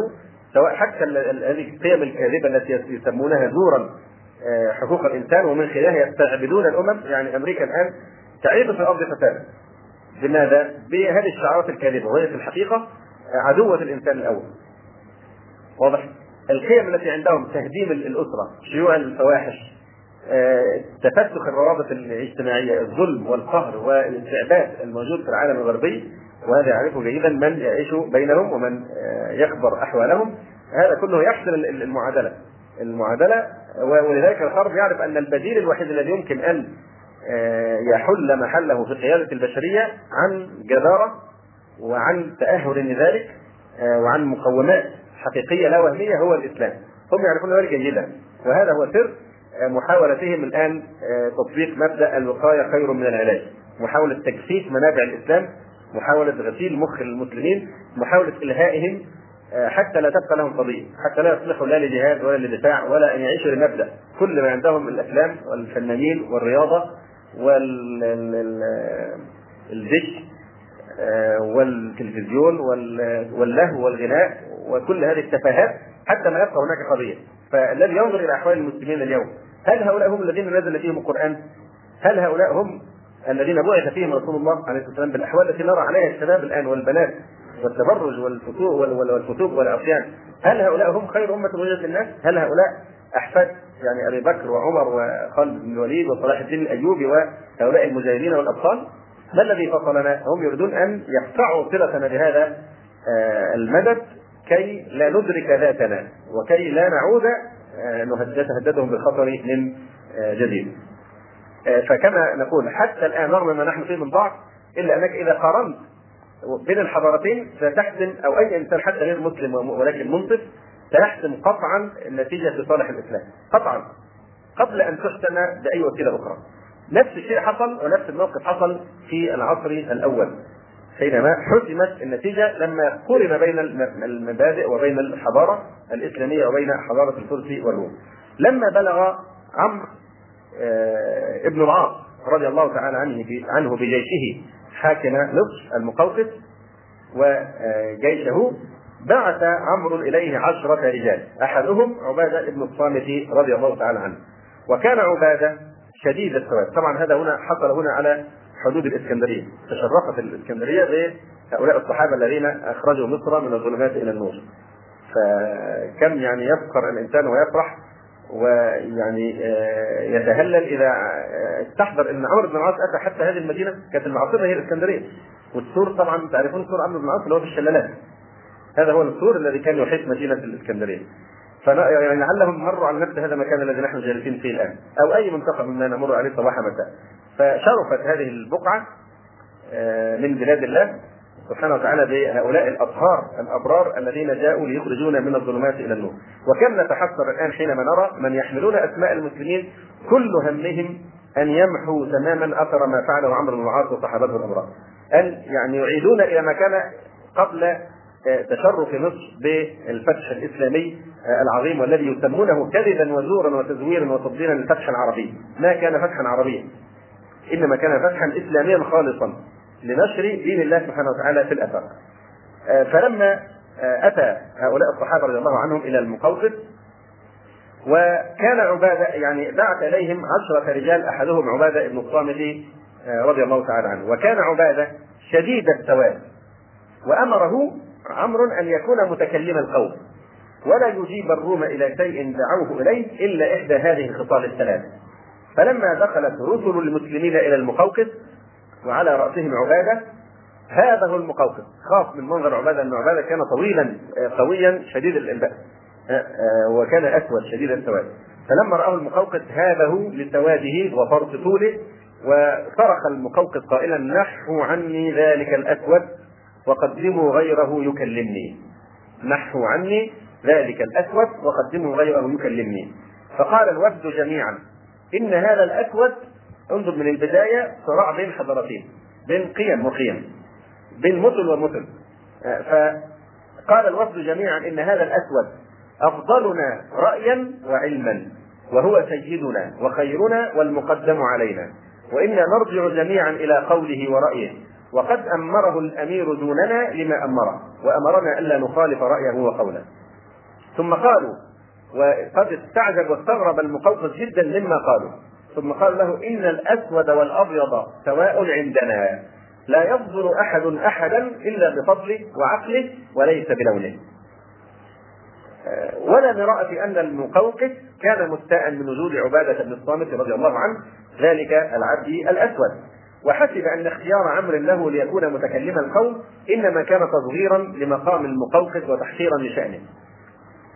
[SPEAKER 1] سواء حتى هذه القيم الكاذبه التي يسمونها زورا آه، حقوق الانسان ومن خلالها يستعبدون الامم يعني امريكا الان تعيب في الارض فسادا بماذا؟ بهذه الشعارات الكاذبه وهي في الحقيقه آه، عدوه الانسان الاول. واضح؟ القيم التي عندهم تهديم الاسره، شيوع الفواحش، آه، تفسخ الروابط الاجتماعيه الظلم والقهر والاستعباد الموجود في العالم الغربي وهذا يعرفه جيدا من يعيش بينهم ومن آه، يخبر احوالهم هذا كله يحصل المعادله المعادله ولذلك الغرب يعرف ان البديل الوحيد الذي يمكن ان آه، يحل محله في قياده البشريه عن جداره وعن تاهل لذلك وعن مقومات حقيقيه لا وهميه هو الاسلام هم يعرفون ذلك جيدا وهذا هو سر محاولتهم الان آه، تطبيق مبدا الوقايه خير من العلاج محاوله تجفيف منابع الاسلام محاوله غسيل مخ المسلمين محاوله الهائهم آه، حتى لا تبقى لهم قضيه، حتى لا يصلحوا لا لجهاد ولا لدفاع ولا ان يعيشوا لمبدا، كل ما عندهم الافلام والفنانين والرياضه والذكر آه، والتلفزيون واللهو والغناء وكل هذه التفاهات حتى ما يبقى هناك قضيه، فالذي ينظر الى احوال المسلمين اليوم هل هؤلاء هم الذين نزل فيهم القرآن؟ هل هؤلاء هم الذين بعث فيهم رسول الله عليه الصلاة والسلام بالأحوال التي نرى عليها الشباب الآن والبنات والتبرج والفتوق والفتوق والعصيان هل هؤلاء هم خير أمة وجدت للناس؟ هل هؤلاء أحفاد يعني أبي بكر وعمر وخالد بن الوليد وصلاح الدين الأيوبي وهؤلاء المجاهدين والأبطال؟ ما الذي فصلنا؟ هم يريدون أن يقطعوا صلتنا بهذا آه، المدد كي لا ندرك ذاتنا وكي لا نعود آه، نتهددهم بالخطر من آه، جديد. آه، فكما نقول حتى الان رغم ما نحن فيه من ضعف الا انك اذا قارنت بين الحضارتين ستحسم او اي انسان حتى غير مسلم ولكن منصف سيحسم قطعا النتيجه في صالح الاسلام قطعا قبل ان تحسم باي وسيله اخرى. نفس الشيء حصل ونفس الموقف حصل في العصر الاول حينما حسمت النتيجة لما قرن بين المبادئ وبين الحضارة الإسلامية وبين حضارة الفرس والروم لما بلغ عمرو آه، ابن العاص رضي الله تعالى عنه عنه بجيشه حاكم مصر المقوقس وجيشه بعث عمرو اليه عشرة رجال احدهم عباده بن الصامت رضي الله تعالى عنه وكان عباده شديد السواد طبعا هذا هنا حصل هنا على حدود الاسكندريه تشرفت الاسكندريه بهؤلاء الصحابه الذين اخرجوا مصر من الظلمات الى النور فكم يعني يفخر الانسان ويفرح ويعني آه، يتهلل اذا آه، استحضر ان عمرو بن العاص اتى حتى هذه المدينه كانت المعاصرة هي الاسكندريه والسور طبعا تعرفون سور عمرو بن العاص اللي هو في الشلالات هذا هو السور الذي كان يحيط مدينه الاسكندريه يعني لعلهم مروا على نفس هذا المكان الذي نحن جالسين فيه الان او اي منطقه مما نمر عليه صباح مساء فشرفت هذه البقعه آه، من بلاد الله سبحانه وتعالى بهؤلاء الاطهار الابرار الذين جاءوا ليخرجونا من الظلمات الى النور وكم نتحسر الان حينما نرى من يحملون اسماء المسلمين كل همهم ان يمحوا تماما اثر ما فعله عمرو بن العاص وصحابته الابرار ان يعني يعيدون الى ما كان قبل تشرف مصر بالفتح الاسلامي آه، العظيم والذي يسمونه كذبا وزورا وتزويرا وتضليلا للفتح العربي، ما كان فتحا عربيا. انما كان فتحا اسلاميا خالصا لنشر دين الله سبحانه وتعالى في الافاق. آه، فلما آه، اتى هؤلاء الصحابه رضي الله عنهم الى المقوقس وكان عباده يعني بعث اليهم عشره رجال احدهم عباده بن الصامت رضي الله تعالى عنه وكان عباده شديد السواد وامره عمر أن يكون متكلم القوم ولا يجيب الروم إلى شيء دعوه إليه إلا إحدى هذه الخصال الثلاثة فلما دخلت رسل المسلمين إلى المقوقس وعلى رأسهم عبادة هذا هو المقوقس خاف من منظر عبادة أن عبادة كان طويلا آه، قويا شديد البأس آه، آه، وكان أسود شديد السواد فلما رآه المقوقس هابه لسواده وفرط طوله وصرخ المقوقس قائلا نحو عني ذلك الأسود وقدموا غيره يكلمني نحوا عني ذلك الأسود وقدموا غيره يكلمني فقال الوفد جميعا إن هذا الأسود انظر من البداية صراع بين حضرتين بين قيم وقيم بين مثل ومثل فقال الوفد جميعا إن هذا الأسود أفضلنا رأيا وعلما وهو سيدنا وخيرنا والمقدم علينا وإنا نرجع جميعا إلى قوله ورأيه وقد أمره الأمير دوننا لما أمره وأمرنا ألا نخالف رأيه وقوله ثم قالوا وقد استعجب واستغرب المقوقس جدا مما قالوا ثم قال له إن الأسود والأبيض سواء عندنا لا يفضل أحد أحدا إلا بفضله وعقله وليس بلونه ولا في أن المقوقس كان مستاء من وجود عبادة بن الصامت رضي الله عنه ذلك العبد الأسود وحسب أن اختيار عمرو له ليكون متكلم القوم إنما كان تصغيرا لمقام المقوقس وتحقيرا لشأنه.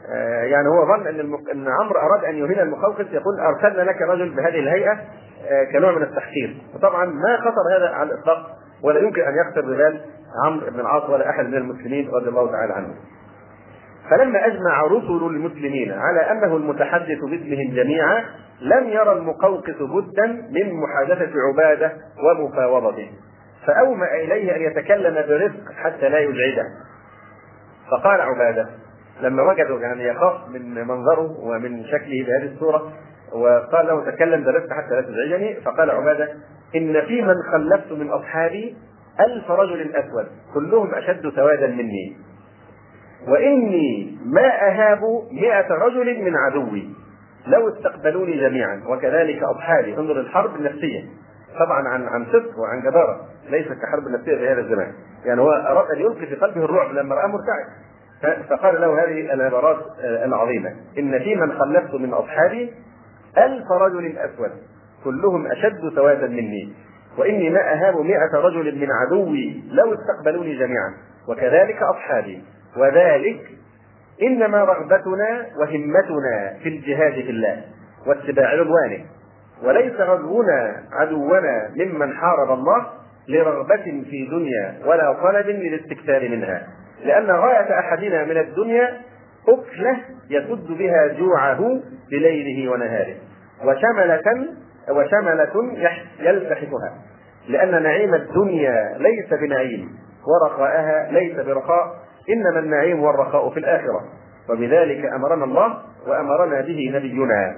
[SPEAKER 1] آه يعني هو ظن أن المق... أن عمرو أراد أن يهين المقوقس يقول أرسلنا لك رجل بهذه الهيئة آه كنوع من التحقير، وطبعا ما خطر هذا على الإطلاق ولا يمكن أن يخطر بذلك عمرو بن العاص ولا أحد من المسلمين رضي الله تعالى عنه. فلما اجمع رسل المسلمين على انه المتحدث باسمهم جميعا لم يرى المقوقس بدا من محادثه عباده ومفاوضته فاومأ اليه ان يتكلم برفق حتى لا يزعجه فقال عباده لما وجدوا يعني يخاف من منظره ومن شكله بهذه الصوره وقال له تكلم برفق حتى لا تزعجني فقال عباده ان في من خلفت من اصحابي الف رجل اسود كلهم اشد سوادا مني وإني ما أهاب مئة رجل من عدوي لو استقبلوني جميعا وكذلك أصحابي انظر الحرب النفسية طبعا عن عن صدق وعن جبارة ليست كحرب نفسية في هذا الزمان يعني هو أراد أن يلقي في قلبه الرعب لما رأى مرتعب فقال له هذه العبارات آه، العظيمة إن في من خلفت من أصحابي ألف رجل أسود كلهم أشد سوادا مني وإني ما أهاب مئة رجل من عدوي لو استقبلوني جميعا وكذلك أصحابي وذلك إنما رغبتنا وهمتنا في الجهاد في الله واتباع رضوانه وليس غزونا عدونا ممن حارب الله لرغبة في دنيا ولا طلب للاستكثار منها لأن غاية أحدنا من الدنيا أكلة يسد بها جوعه بليله ونهاره وشملة وشملة يلتحقها لأن نعيم الدنيا ليس بنعيم ورخاءها ليس برخاء إنما النعيم والرخاء في الآخرة وبذلك أمرنا الله وأمرنا به نبينا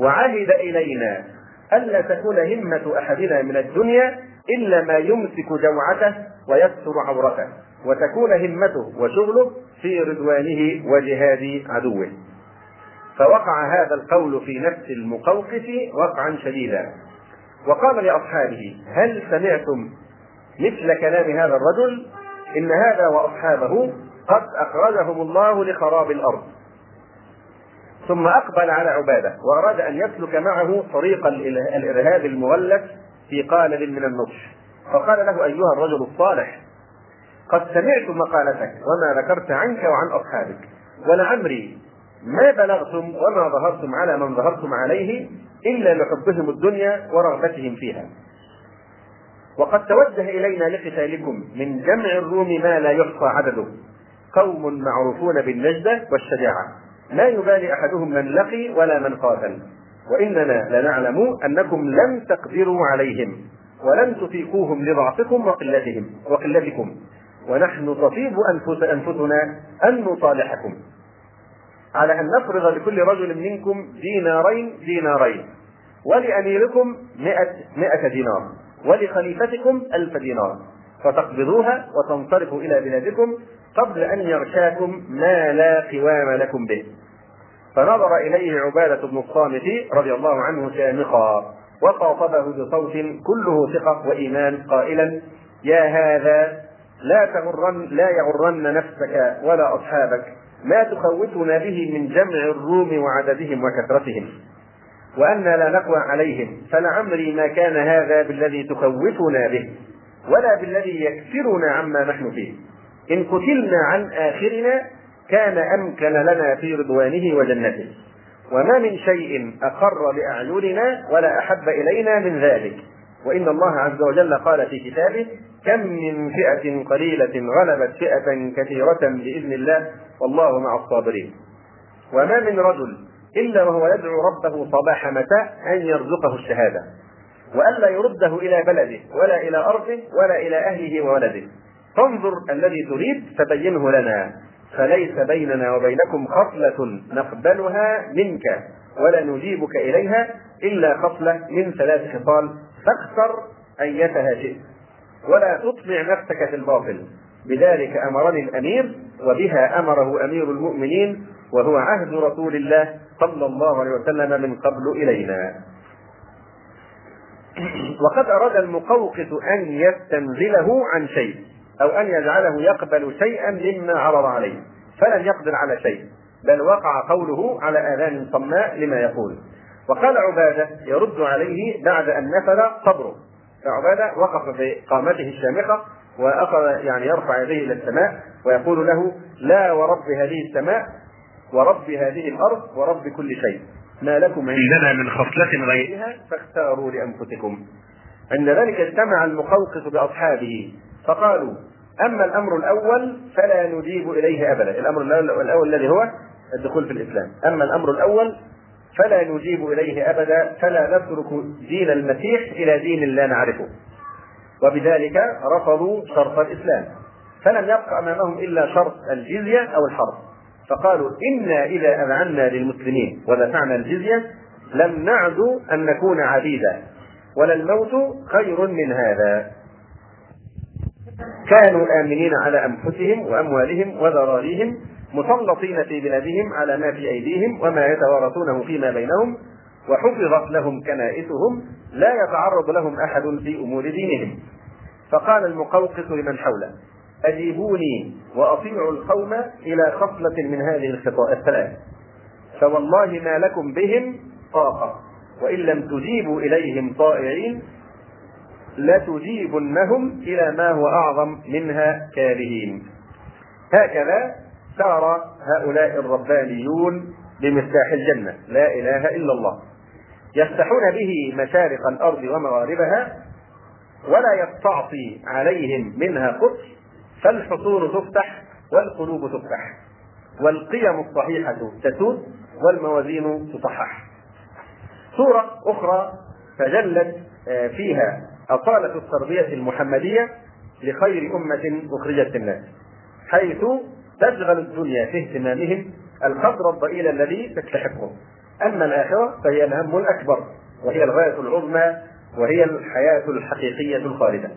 [SPEAKER 1] وعهد إلينا ألا تكون همة أحدنا من الدنيا إلا ما يمسك جوعته ويستر عورته وتكون همته وشغله في رضوانه وجهاد عدوه فوقع هذا القول في نفس المقوقف وقعا شديدا وقال لأصحابه هل سمعتم مثل كلام هذا الرجل إن هذا وأصحابه قد أخرجهم الله لخراب الأرض ثم أقبل على عبادة وأراد أن يسلك معه طريق الإرهاب المغلف في قالب من النضج فقال له أيها الرجل الصالح قد سمعت مقالتك وما ذكرت عنك وعن أصحابك ولعمري ما بلغتم وما ظهرتم على من ظهرتم عليه إلا لحبهم الدنيا ورغبتهم فيها وقد توجه إلينا لقتالكم من جمع الروم ما لا يحصى عدده قوم معروفون بالنجدة والشجاعة لا يبالي أحدهم من لقي ولا من قاتل وإننا لنعلم أنكم لم تقدروا عليهم ولن تطيقوهم لضعفكم وقلتهم وقلتكم ونحن تطيب أنفس أنفسنا أن نصالحكم على أن نفرض لكل رجل منكم دينارين دينارين ولأميركم مئة, مئة دينار ولخليفتكم ألف دينار فتقبضوها وتنصرفوا إلى بلادكم قبل أن يغشاكم ما لا قوام لكم به فنظر إليه عبادة بن الصامت رضي الله عنه شامخا وخاطبه بصوت كله ثقة وإيمان قائلا يا هذا لا تغرن لا يغرن نفسك ولا أصحابك ما تخوفنا به من جمع الروم وعددهم وكثرتهم وأنا لا نقوى عليهم فلعمري ما كان هذا بالذي تخوفنا به ولا بالذي يكفرنا عما نحن فيه إن قتلنا عن آخرنا كان أمكن لنا في رضوانه وجنته وما من شيء أقر بأعيننا ولا أحب إلينا من ذلك وإن الله عز وجل قال في كتابه كم من فئة قليلة غلبت فئة كثيرة بإذن الله والله مع الصابرين وما من رجل إلا وهو يدعو ربه صباح مساء أن يرزقه الشهادة وألا يرده إلى بلده ولا إلى أرضه ولا إلى أهله وولده فانظر الذي تريد فبينه لنا فليس بيننا وبينكم خصلة نقبلها منك ولا نجيبك إليها إلا خصلة من ثلاث خصال فاختر أيتها شئت ولا تطمع نفسك في الباطل بذلك أمرني الأمير وبها أمره أمير المؤمنين وهو عهد رسول الله صلى الله عليه وسلم من قبل إلينا وقد أراد المقوقس أن يستنزله عن شيء أو أن يجعله يقبل شيئا مما عرض عليه فلم يقدر على شيء بل وقع قوله على آذان صماء لما يقول وقال عبادة يرد عليه بعد أن نفذ صبره فعبادة وقف بقامته الشامخة وأخذ يعني يرفع يديه إلى السماء ويقول له لا ورب هذه السماء ورب هذه الارض ورب كل شيء ما لكم عندنا من خصلة غيرها فاختاروا لانفسكم عند ذلك اجتمع المقوقس باصحابه فقالوا اما الامر الاول فلا نجيب اليه ابدا الامر الاول الذي هو الدخول في الاسلام اما الامر الاول فلا نجيب اليه ابدا فلا نترك دين المسيح الى دين لا نعرفه وبذلك رفضوا شرط الاسلام فلم يبق امامهم الا شرط الجزيه او الحرب فقالوا إنا إذا أذعنا للمسلمين ودفعنا الجزية لم نعد أن نكون عبيدا ولا الموت خير من هذا كانوا آمنين على أنفسهم وأموالهم وذراريهم مسلطين في بلادهم على ما في أيديهم وما يتوارثونه فيما بينهم وحفظت لهم كنائسهم لا يتعرض لهم أحد في أمور دينهم فقال المقوقس لمن حوله أجيبوني وأطيعوا القوم إلى خصلة من هذه الخطأ الثلاث فوالله ما لكم بهم طاقة وإن لم تجيبوا إليهم طائعين لتجيبنهم إلى ما هو أعظم منها كارهين هكذا سار هؤلاء الربانيون بمفتاح الجنة لا إله إلا الله يفتحون به مشارق الأرض ومغاربها ولا يستعصي عليهم منها قطر فالحصون تفتح والقلوب تفتح والقيم الصحيحة تسود والموازين تصحح صورة أخرى تجلت آه، فيها أصالة التربية المحمدية لخير أمة أخرجت الناس حيث تشغل الدنيا في اهتمامهم القدر الضئيل الذي تستحقه أما الآخرة فهي الهم الأكبر وهي الغاية العظمى وهي الحياة الحقيقية الخالدة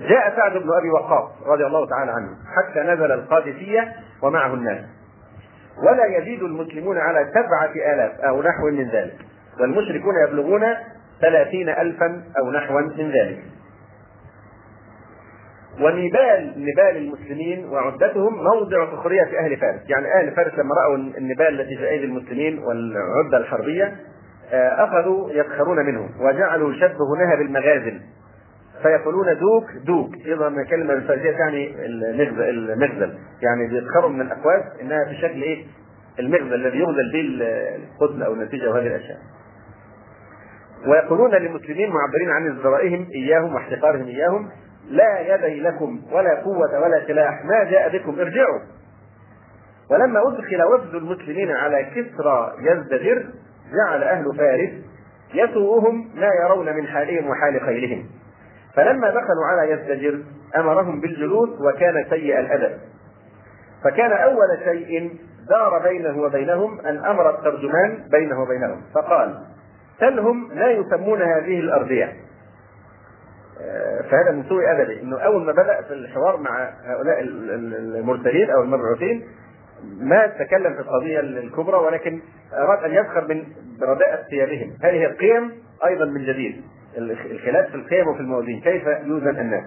[SPEAKER 1] جاء سعد بن ابي وقاص رضي الله تعالى عنه حتى نزل القادسيه ومعه الناس ولا يزيد المسلمون على سبعة آلاف أو نحو من ذلك والمشركون يبلغون ثلاثين ألفا أو نحو من ذلك ونبال نبال المسلمين وعدتهم موضع سخرية أهل فارس يعني أهل فارس لما رأوا النبال التي في أيدي المسلمين والعدة الحربية آه، أخذوا يسخرون منه وجعلوا هنا بالمغازل فيقولون دوك دوك ايضا من كلمه الفارسيه تعني المغزل يعني بيسخروا من الاقواس انها في شكل ايه؟ المغزل الذي يغزل به القتل او النتيجه وهذه الاشياء. ويقولون للمسلمين معبرين عن ازدرائهم اياهم واحتقارهم اياهم لا يدي لكم ولا قوة ولا سلاح ما جاء بكم ارجعوا ولما أدخل وفد المسلمين على كسرى يزدجر جعل أهل فارس يسوؤهم ما يرون من حالهم وحال خيلهم فلما دخلوا على يزدجر امرهم بالجلوس وكان سيء الادب فكان اول شيء دار بينه وبينهم ان امر الترجمان بينه وبينهم فقال سلهم لا يسمون هذه الارضيه آه، فهذا من سوء ادبه انه اول ما بدا في الحوار مع هؤلاء المرسلين او المبعوثين ما تكلم في القضيه الكبرى ولكن اراد ان يفخر من رداءة ثيابهم هذه القيم ايضا من جديد الخلاف في القيم وفي الموازين كيف يوزن الناس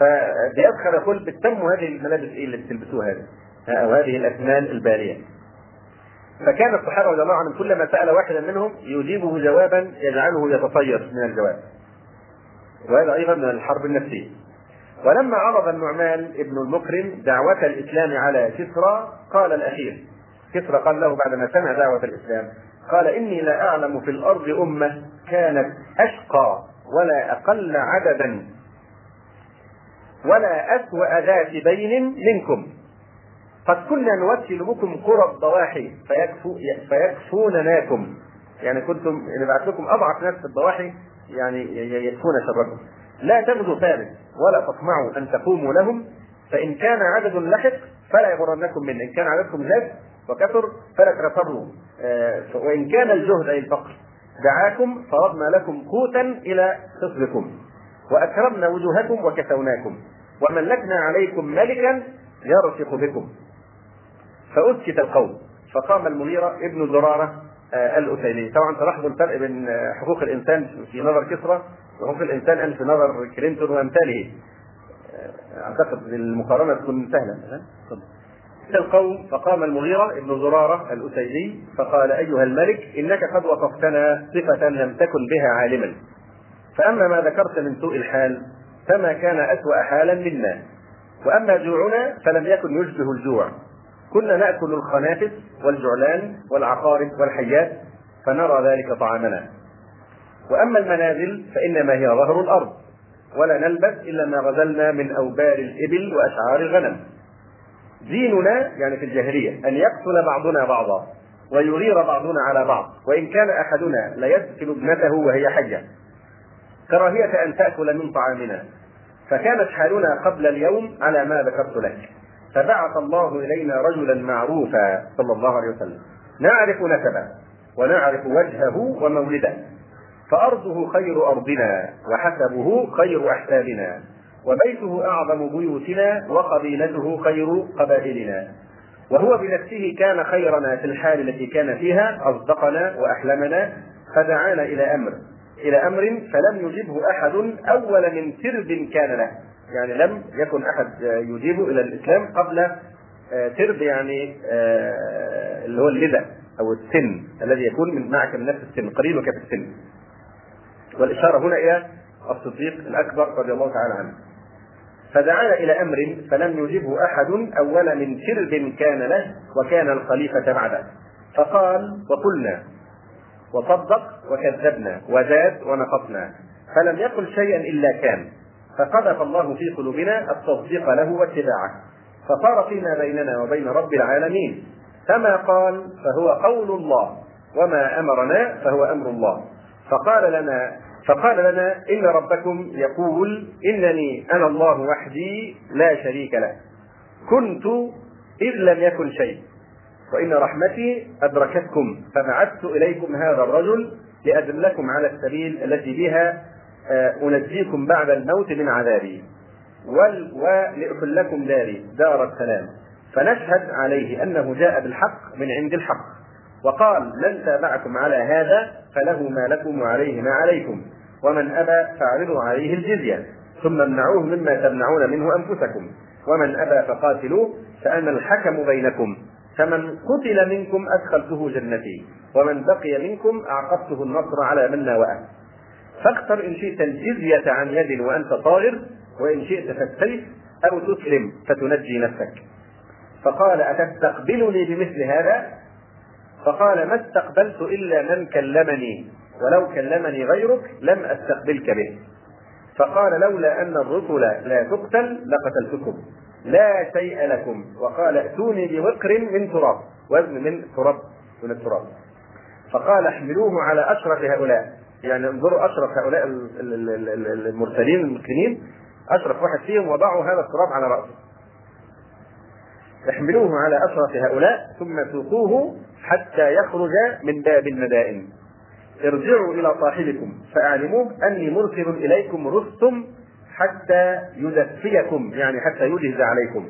[SPEAKER 1] فبيدخل يقول بتسموا هذه الملابس ايه اللي بتلبسوها هذه او هذه الاثمان الباليه فكان الصحابه رضي الله عنهم كلما سال واحدا منهم يجيبه جوابا يجعله يتطير من الجواب وهذا ايضا من الحرب النفسيه ولما عرض النعمان ابن المكرم دعوة الإسلام على كسرى قال الأخير كسرى قال له بعدما سمع دعوة الإسلام قال إني لا أعلم في الأرض أمة كانت أشقى ولا أقل عددا ولا أسوأ ذات بين منكم قد كنا نوكل بكم قرى الضواحي فيكفو فيكفونناكم يعني كنتم نبعث لكم أضعف ناس في الضواحي يعني يكفون شركم لا تغزوا فارس ولا تطمعوا أن تقوموا لهم فإن كان عدد لحق فلا يغرنكم منه إن كان عددكم زاد وكثر فلا ترتبوا آه، وإن كان الجهد أي الفقر دعاكم فرضنا لكم قوتا إلى خصركم وأكرمنا وجوهكم وكسوناكم وملكنا عليكم ملكا يرفق بكم فأسكت القوم فقام المغيرة ابن زرارة آه، الأسيلي طبعا تلاحظوا الفرق بين حقوق الإنسان في نظر كسرى وحقوق الإنسان ألف في نظر كلينتون وأمثاله آه، أعتقد المقارنة تكون سهلة حتى القوم فقام المغيرة بن زرارة الأسيدي فقال أيها الملك إنك قد وصفتنا صفة لم تكن بها عالما فأما ما ذكرت من سوء الحال فما كان أسوأ حالا منا وأما جوعنا فلم يكن يشبه الجوع كنا نأكل الخنافس والجعلان والعقارب والحيات فنرى ذلك طعامنا وأما المنازل فإنما هي ظهر الأرض ولا نلبس إلا ما غزلنا من أوبار الإبل وأشعار الغنم ديننا يعني في الجاهلية أن يقتل بعضنا بعضا ويغير بعضنا على بعض وإن كان أحدنا ليقتل ابنته وهي حية كراهية أن تأكل من طعامنا فكانت حالنا قبل اليوم على ما ذكرت لك فبعث الله إلينا رجلا معروفا صلى الله عليه وسلم نعرف نسبه ونعرف وجهه ومولده فأرضه خير أرضنا وحسبه خير أحسابنا وبيته أعظم بيوتنا وقبيلته خير قبائلنا وهو بنفسه كان خيرنا في الحال التي كان فيها أصدقنا وأحلمنا فدعانا إلى أمر إلى أمر فلم يجبه أحد أول من ترب كان له يعني لم يكن أحد يجيبه إلى الإسلام قبل ترب آه، يعني آه، اللي هو اللذة أو السن الذي يكون معك من نفس السن قريبك في السن والإشارة هنا إلى الصديق الأكبر رضي الله تعالى عنه فدعا إلى أمر فلم يجبه أحد أول من شرب كان له وكان الخليفة بعده فقال وقلنا وصدق وكذبنا وزاد ونقصنا فلم يقل شيئا إلا كان فقذف الله في قلوبنا التصديق له واتباعه فصار فيما بيننا وبين رب العالمين فما قال فهو قول الله وما امرنا فهو امر الله فقال لنا فقال لنا إن ربكم يقول إنني أنا الله وحدي لا شريك له كنت إذ لم يكن شيء وإن رحمتي أدركتكم فبعثت إليكم هذا الرجل لأدلكم على السبيل التي بها آه، أنجيكم بعد الموت من عذابي لكم داري دار السلام فنشهد عليه أنه جاء بالحق من عند الحق وقال من تابعكم على هذا فله ما لكم وعليه ما عليكم ومن أبى فاعرضوا عليه الجزية ثم امنعوه مما تمنعون منه أنفسكم ومن أبى فقاتلوه فأنا الحكم بينكم فمن قتل منكم أدخلته جنتي ومن بقي منكم أعقبته النصر على من ناوأه فاختر إن شئت الجزية عن يد وأنت طائر وإن شئت فالسيف أو تسلم فتنجي نفسك فقال أتستقبلني بمثل هذا فقال ما استقبلت إلا من كلمني ولو كلمني غيرك لم أستقبلك به فقال لولا أن الرسل لا تقتل لقتلتكم لا شيء لكم وقال ائتوني بوقر من تراب وزن من تراب من التراب فقال احملوه على أشرف هؤلاء يعني انظروا أشرف هؤلاء المرسلين المسلمين أشرف واحد فيهم وضعوا هذا التراب على رأسه احملوه على أشرف هؤلاء ثم سوقوه حتى يخرج من باب المدائن ارجعوا إلى صاحبكم فأعلموه أني مرسل إليكم رستم حتى يدفيكم يعني حتى يجهز عليكم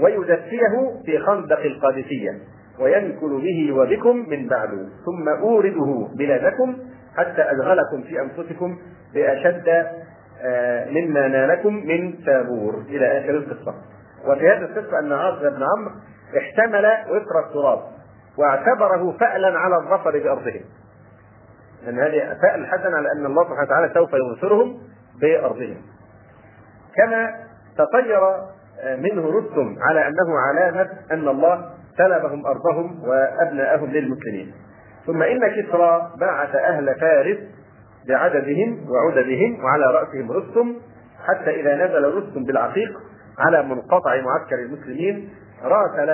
[SPEAKER 1] ويدفيه في خندق القادسية وينكل به وبكم من بعد ثم أورده بلادكم حتى أشغلكم في أنفسكم بأشد آه، مما نالكم من تابور إلى آخر القصة وفي هذه القصه ان عاصم بن عمرو احتمل وفر التراب واعتبره فألا على الظفر بأرضهم. أن هذه فأل حسن على أن الله سبحانه وتعالى سوف ينصرهم بأرضهم. كما تطير آه، منه رستم على أنه علامة أن الله سلبهم أرضهم وأبناءهم للمسلمين. ثم إن كسرى بعث أهل فارس بعددهم وعددهم وعلى رأسهم رستم حتى إذا نزل رستم بالعقيق على منقطع معسكر المسلمين راسل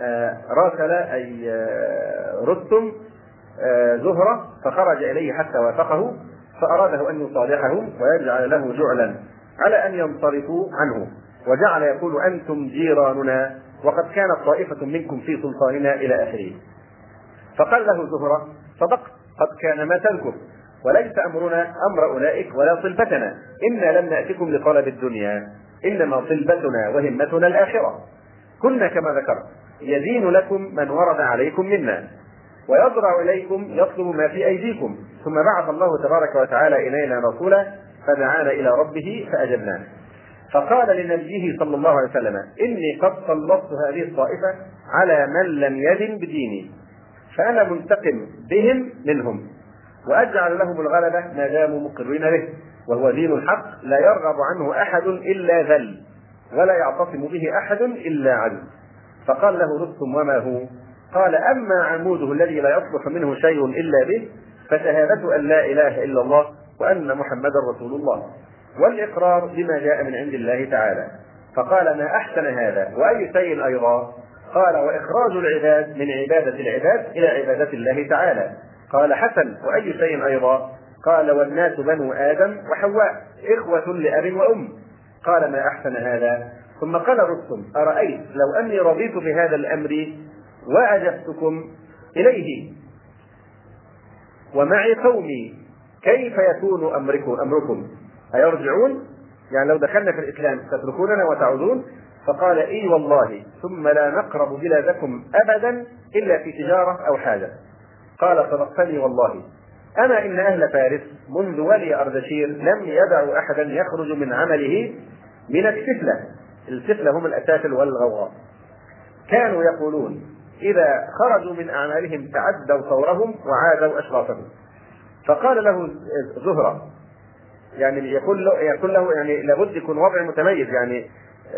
[SPEAKER 1] آه، راسل اي آه، رستم آه، زهرة فخرج إليه حتى وافقه فأراده أن يصالحه ويجعل له جعلا على أن ينصرفوا عنه وجعل يقول أنتم جيراننا وقد كانت طائفة منكم في سلطاننا إلى آخره فقال له زهرة صدقت قد كان ما تذكر وليس أمرنا أمر أولئك ولا صلبتنا إنا لم نأتكم لطلب الدنيا إنما طلبتنا وهمتنا الآخرة كنا كما ذكرت يزين لكم من ورد عليكم منا ويضرع إليكم يطلب ما في أيديكم ثم بعث الله تبارك وتعالى إلينا رسولا فدعانا إلى ربه فأجبناه فقال لنبيه صلى الله عليه وسلم إني قد سلطت هذه الطائفة على من لم يدن بديني فأنا منتقم بهم منهم واجعل لهم الغلبه ما داموا مقرين به وهو دين الحق لا يرغب عنه احد الا ذل ولا يعتصم به احد الا عدل فقال له رستم وما هو قال اما عموده الذي لا يصلح منه شيء الا به فشهادة أن لا إله إلا الله وأن محمدا رسول الله والإقرار بما جاء من عند الله تعالى فقال ما أحسن هذا وأي شيء أيضا قال وإخراج العباد من عبادة العباد إلى عبادة الله تعالى قال حسن وأي شيء أيضا قال والناس بنو آدم وحواء إخوة لأب وأم قال ما أحسن هذا ثم قال رستم أرأيت لو أني رضيت بهذا الأمر وأجبتكم إليه ومعي قومي كيف يكون أمركم أمركم أيرجعون يعني لو دخلنا في الإسلام تتركوننا وتعودون فقال اي والله ثم لا نقرب بلادكم ابدا الا في تجاره او حاجه قال صدقتني والله أما إن أهل فارس منذ ولي أردشير لم يدعوا أحدا يخرج من عمله من السفلة السفلة هم الأسافل والغوغاء كانوا يقولون إذا خرجوا من أعمالهم تعدوا ثورهم وعادوا أشرافهم فقال له زهرة يعني يقول له, يقول له يعني لابد يكون وضع متميز يعني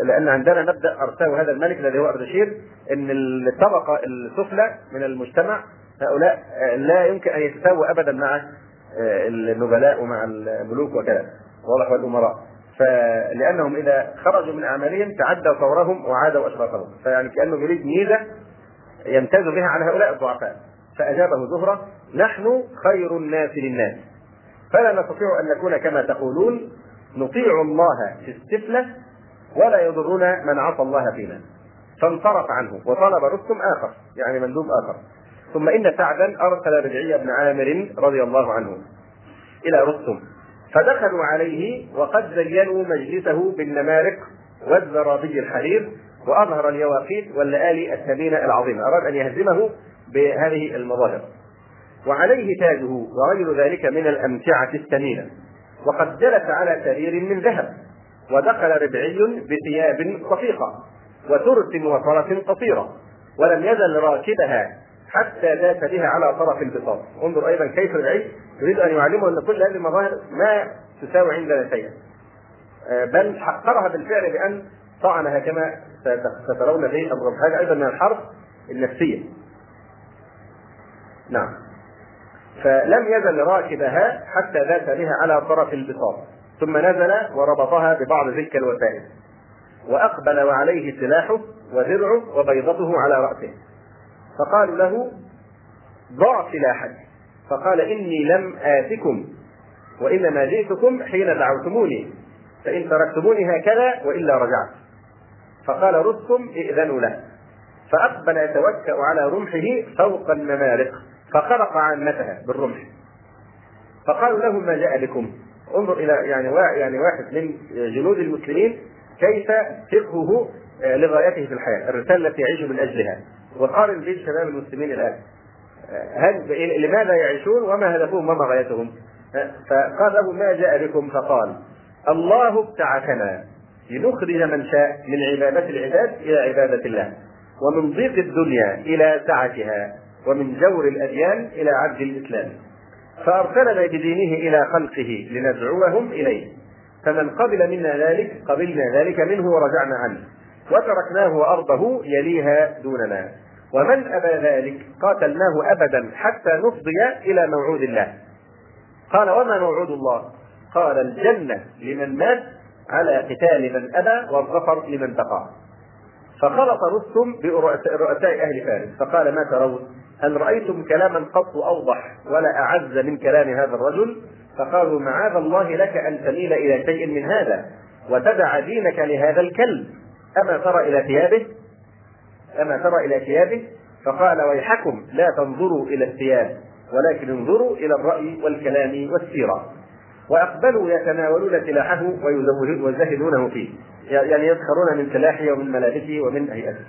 [SPEAKER 1] لان عندنا مبدا ارساه هذا الملك الذي هو اردشير ان الطبقه السفلى من المجتمع هؤلاء آه، لا يمكن ان يتساووا ابدا مع آه، النبلاء ومع الملوك وكذا واضح والامراء فلانهم اذا خرجوا من اعمالهم تعدوا طورهم وعادوا اشرافهم فيعني كانه يريد ميزه يمتاز بها على هؤلاء الضعفاء فاجابه زهره نحن خير الناس للناس فلا نستطيع ان نكون كما تقولون نطيع الله في السفله ولا يضرنا من عصى الله فينا فانصرف عنه وطلب رستم اخر يعني مندوب اخر ثم إن سعدا أرسل رجعي بن عامر رضي الله عنه إلى رستم فدخلوا عليه وقد زينوا مجلسه بالنمارق والزرابي الحرير وأظهر اليواقيت واللآلي الثمينة العظيمة أراد أن يهزمه بهذه المظاهر وعليه تاجه وغير ذلك من الأمتعة الثمينة وقد جلس على سرير من ذهب ودخل ربعي بثياب رقيقه وترس وفرس قصيرة ولم يزل راكبها حتى لا بها على طرف البساط انظر ايضا كيف العيش يريد ان يعلمه ان كل هذه المظاهر ما تساوي عندنا شيئا آه، بل حقرها بالفعل بان طعنها كما سترون في الرب هذا ايضا من الحرب النفسيه نعم فلم يزل راكبها حتى ذات بها على طرف البساط ثم نزل وربطها ببعض تلك الوسائل وأقبل وعليه سلاحه ودرعه وبيضته على رأسه فقالوا له ضع سلاحك فقال إني لم آتكم وإنما جئتكم حين دعوتموني فإن تركتموني هكذا وإلا رجعت فقال رستم ائذنوا له فأقبل يتوكأ على رمحه فوق النمارق فخرق عامتها بالرمح فقالوا له ما جاء بكم انظر الى يعني يعني واحد من جنود المسلمين كيف فقهه آه، لغايته في الحياه، الرساله التي يعيش من اجلها. وقارن بين شباب المسلمين الان هل لماذا يعيشون وما هدفهم وما غايتهم؟ فقال لهم ما جاء بكم فقال الله ابتعثنا لنخرج من شاء من عبادة العباد إلى عبادة الله ومن ضيق الدنيا إلى سعتها ومن جور الأديان إلى عبد الإسلام فأرسلنا بدينه إلى خلقه لندعوهم إليه فمن قبل منا ذلك قبلنا ذلك منه ورجعنا عنه وتركناه وأرضه يليها دوننا ومن أبى ذلك قاتلناه أبدا حتى نفضي إلى موعود الله قال وما موعود الله قال الجنة لمن مات على قتال من أبى والظفر لمن بقى فخلط رستم برؤساء أهل فارس فقال ما ترون هل رأيتم كلاما قط أوضح ولا أعز من كلام هذا الرجل فقالوا معاذ الله لك أن تميل إلى شيء من هذا وتدع دينك لهذا الكلب أما ترى إلى ثيابه أما ترى إلى ثيابه فقال ويحكم لا تنظروا إلى الثياب ولكن انظروا إلى الرأي والكلام والسيرة وأقبلوا يتناولون سلاحه ويزهدونه فيه يعني يسخرون من سلاحه ومن ملابسه ومن هيئته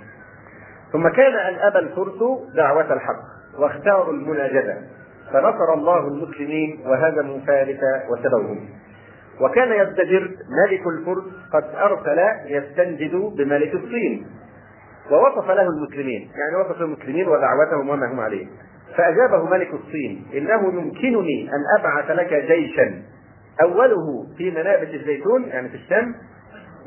[SPEAKER 1] ثم كان أن أبى الفرس دعوة الحق واختاروا المناجدة فنصر الله المسلمين وهزموا فارس وسبوهم وكان يستجر ملك الفرس قد أرسل يستنجد بملك الصين ووصف له المسلمين يعني وصف المسلمين ودعوتهم وما هم عليه فأجابه ملك الصين إنه يمكنني أن أبعث لك جيشا أوله في منابت الزيتون يعني في الشام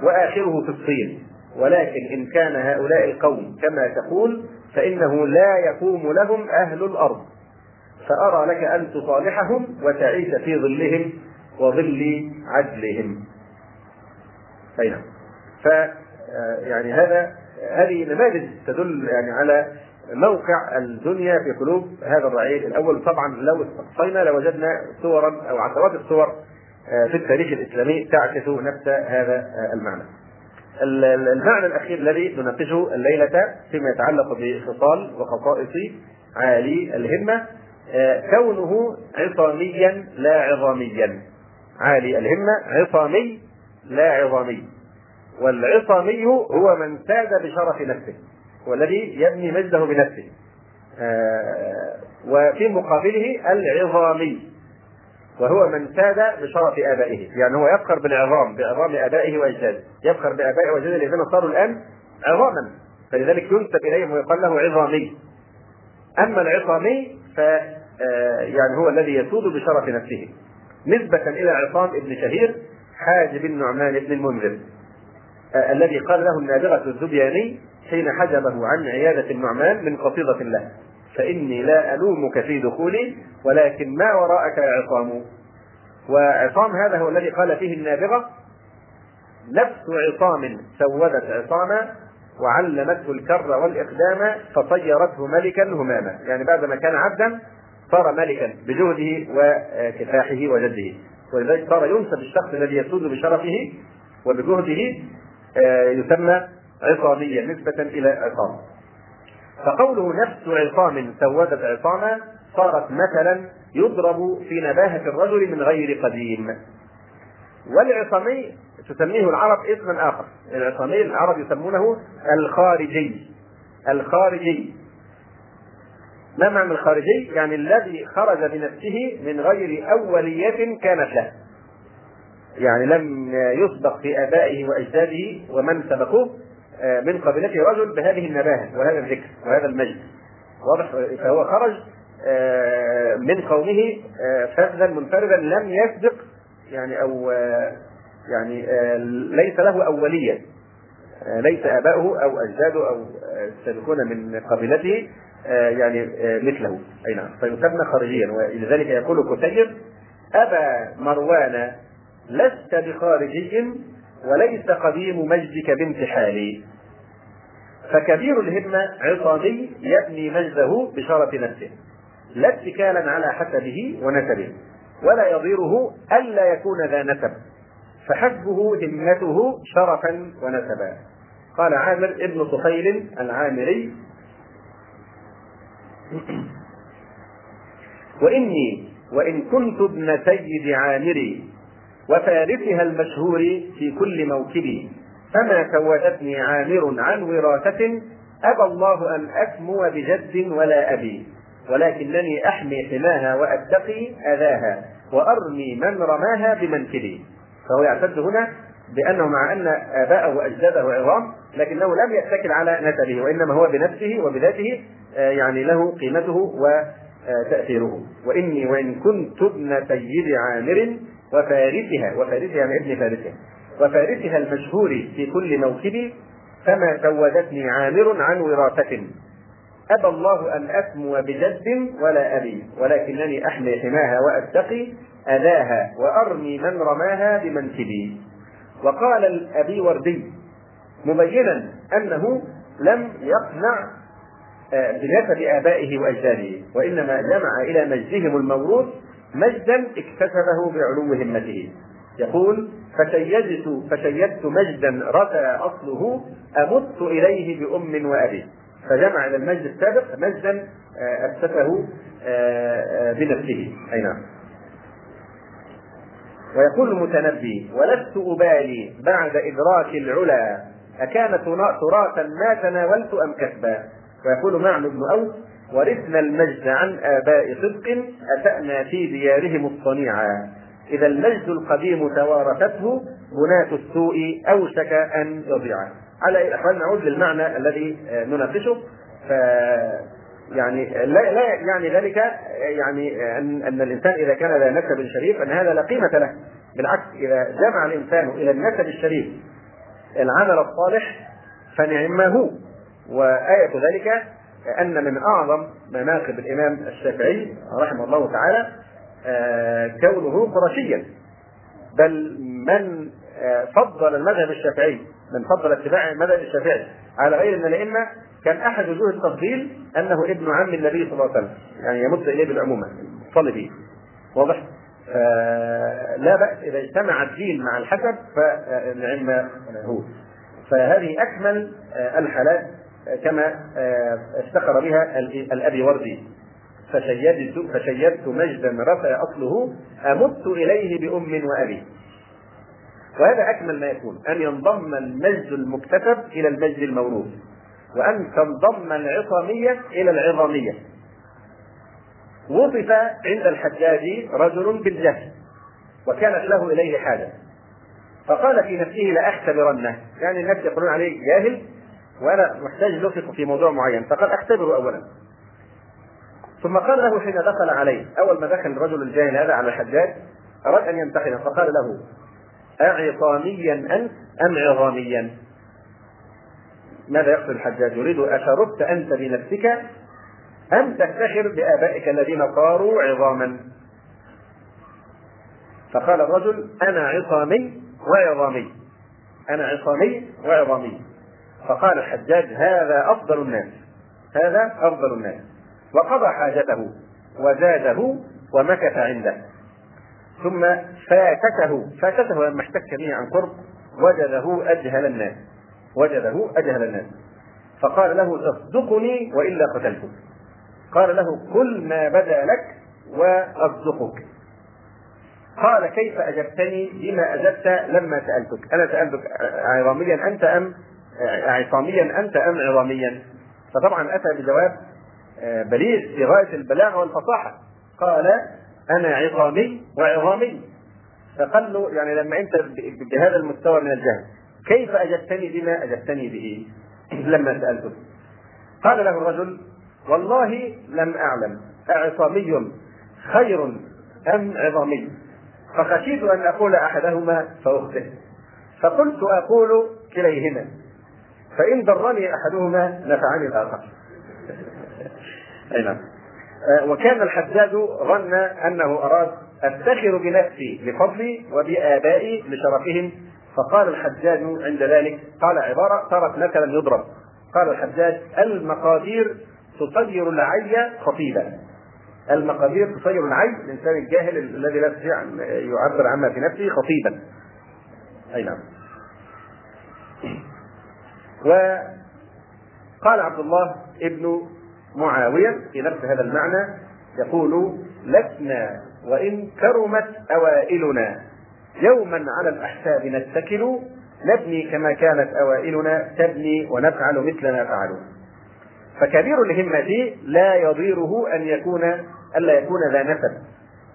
[SPEAKER 1] وآخره في الصين ولكن إن كان هؤلاء القوم كما تقول فإنه لا يقوم لهم أهل الأرض فأرى لك أن تصالحهم وتعيش في ظلهم وظل عدلهم أي نعم آه، يعني هذا هذه نماذج تدل يعني على موقع الدنيا في قلوب هذا الرعيل الاول طبعا لو استقصينا لوجدنا صورا او عشرات الصور آه، في التاريخ الاسلامي تعكس نفس هذا آه، المعنى. المعنى الاخير الذي نناقشه الليله فيما يتعلق بخصال وخصائص عالي الهمه آه، كونه عصاميا لا عظاميا. عالي الهمه عصامي لا عظامي. والعصامي هو من ساد بشرف نفسه والذي يبني مجده بنفسه آه، وفي مقابله العظامي وهو من ساد بشرف ابائه، يعني هو يفخر بالعظام بعظام ابائه واجداده، يفخر بابائه واجداده الذين صاروا الان عظاما، فلذلك ينسب اليهم ويقال له عظامي. اما العصامي ف آه، يعني هو الذي يسود بشرف نفسه. نسبة إلى عصام بن شهير حاجب النعمان بن المنذر آه، الذي قال له النابغة الذبياني حين حجبه عن عيادة النعمان من قصيدة له فإني لا ألومك في دخولي ولكن ما وراءك يا عصام وعصام هذا هو الذي قال فيه النابغة نفس عصام سودت عصاما وعلمته الكر والإقدام فطيرته ملكا هماما يعني بعدما كان عبدا صار ملكا بجهده وكفاحه وجده ولذلك صار ينسب الشخص الذي يسود بشرفه وبجهده آه، يسمى عصاميا نسبة إلى عصام فقوله نفس عصام سودت عصاما صارت مثلا يضرب في نباهة الرجل من غير قديم والعصامي تسميه العرب اسما آخر العصامي العرب يسمونه الخارجي الخارجي ما معنى الخارجي؟ يعني الذي خرج بنفسه من غير أولية كانت له يعني لم يسبق في ابائه واجداده ومن سبقوه آه، من قبيلته رجل بهذه النباهه وهذا الذكر وهذا المجد واضح فهو خرج آه، من قومه آه، فذا منفردا لم يسبق يعني او يعني ليس له اوليه ليس اباؤه او اجداده او السابقون من قبيلته يعني مثله اي نعم فيسمى خارجيا ولذلك يقول قتيب ابا مروان لست بخارجي وليس قديم مجدك بانتحالي فكبير الهمة عصامي يبني مجده بشرف نفسه لا اتكالا على حسبه ونسبه ولا يضيره ألا يكون ذا نسب فحسبه همته شرفا ونسبا قال عامر ابن طفيل العامري [clears throat] وإني وإن كنت ابن سيد عامري وثالثها المشهور في كل موكبي فما زوجتني عامر عن وراثة أبى الله أن أسمو بجد ولا أبي ولكنني أحمي حماها وأتقي أذاها وأرمي من رماها بمنكبي فهو يعتد هنا بأنه مع أن آباءه وأجداده عظام لكنه لم يتكل على نسبه وإنما هو بنفسه وبذاته آه، يعني له قيمته وتأثيره وإني وإن كنت ابن سيد عامر وفارسها وفارسها من ابن فارسها وفارسها المشهور في كل موكب فما سودتني عامر عن وراثة أبى الله أن أسمو بجد ولا أبي ولكنني أحمي حماها وأتقي أذاها وأرمي من رماها بمنكبي وقال الأبي وردي مبينا أنه لم يقنع آه، بنسب آبائه وأجداده وإنما جمع إلى مجدهم الموروث مجدا اكتسبه بعلو همته يقول فشيدت فشيدت مجدا رفع اصله امت اليه بام وابي فجمع الى المجد السابق مجدا آه، اكتسبه آه، آه، بنفسه اي نعم ويقول المتنبي ولست ابالي بعد ادراك العلا اكان تراثا ما تناولت ام كسبا ويقول معن بن اوس ورثنا المجد عن آباء صدق أسأنا في ديارهم الصنيعا إذا المجد القديم توارثته بناة السوء أوشك أن يضيع على الأحوال إيه؟ نعود للمعنى الذي نناقشه ف يعني لا, لا يعني ذلك يعني أن, أن الإنسان إذا كان ذا نسب شريف أن هذا لا قيمة له بالعكس إذا جمع الإنسان إلى النسب الشريف العمل الصالح فنعمه وآية ذلك ان من اعظم مناقب الامام الشافعي رحمه الله تعالى آه، كونه قرشيا بل من آه، فضل المذهب الشافعي من فضل اتباع المذهب الشافعي على غير ان الائمه كان احد وجوه التفضيل انه ابن عم النبي صلى الله عليه وسلم يعني يمد اليه بالعمومه صلي به واضح آه، لا بأس إذا اجتمع الدين مع الحسب فالعلم هو فهذه أكمل الحالات كما آه، افتخر بها الأبي وردي فشيدت فشيدت مجدا رفع أصله أمت إليه بأم وأبي وهذا أكمل ما يكون أن ينضم المجد المكتسب إلى المجد الموروث وأن تنضم العصامية إلى العظامية وصف عند الحجاج رجل بالجهل وكانت له إليه حاجة فقال في نفسه لأختبرنه يعني الناس يقولون عليه جاهل وانا محتاج لوفق في موضوع معين فقال اختبره اولا ثم قال له حين دخل عليه اول ما دخل الرجل الجاهل هذا على الحجاج اراد ان ينتحره فقال له أعصاميا أنت أم عظاميا؟ ماذا يقصد الحجاج؟ يريد أشربت أنت بنفسك أم تفتخر بآبائك الذين صاروا عظاما؟ فقال الرجل أنا عصامي وعظامي أنا عصامي وعظامي فقال الحجاج هذا أفضل الناس هذا أفضل الناس وقضى حاجته وزاده ومكث عنده ثم فاتته فاتته لما احتك به عن قرب وجده أجهل الناس وجده أجهل الناس فقال له اصدقني وإلا قتلتك قال له كل ما بدا لك وأصدقك قال كيف أجبتني بما أجبت لما سألتك أنا سألتك عراميا أنت أم عصاميا انت ام عظاميا؟ فطبعا اتى بجواب آه، بليغ في غايه البلاغه والفصاحه قال انا عظامي وعظامي فقال له يعني لما انت بهذا المستوى من الجهل كيف اجبتني بما اجبتني به؟ [clears throat] لما سالته قال له الرجل والله لم اعلم اعصامي خير ام عظامي فخشيت ان اقول احدهما فاخطئ فقلت اقول كليهما فإن ضرني أحدهما نفعني الآخر [laughs] أي نعم آه، وكان الحداد ظن أنه أراد أفتخر بنفسي بفضلي وبآبائي لشرفهم فقال الحجاج عند ذلك قال عبارة صارت مثلا يضرب قال الحجاج المقادير تصير العي خطيبا المقادير تصير العي الانسان الجاهل الذي لا يستطيع ان يعبر عما في نفسه خطيبا اي نعم وقال عبد الله ابن معاوية في نفس هذا المعنى يقول لسنا وإن كرمت أوائلنا يوما على الأحساب نتكل نبني كما كانت أوائلنا تبني ونفعل مثل ما فعلوا فكبير الهمة لا يضيره أن يكون ألا يكون ذا نسب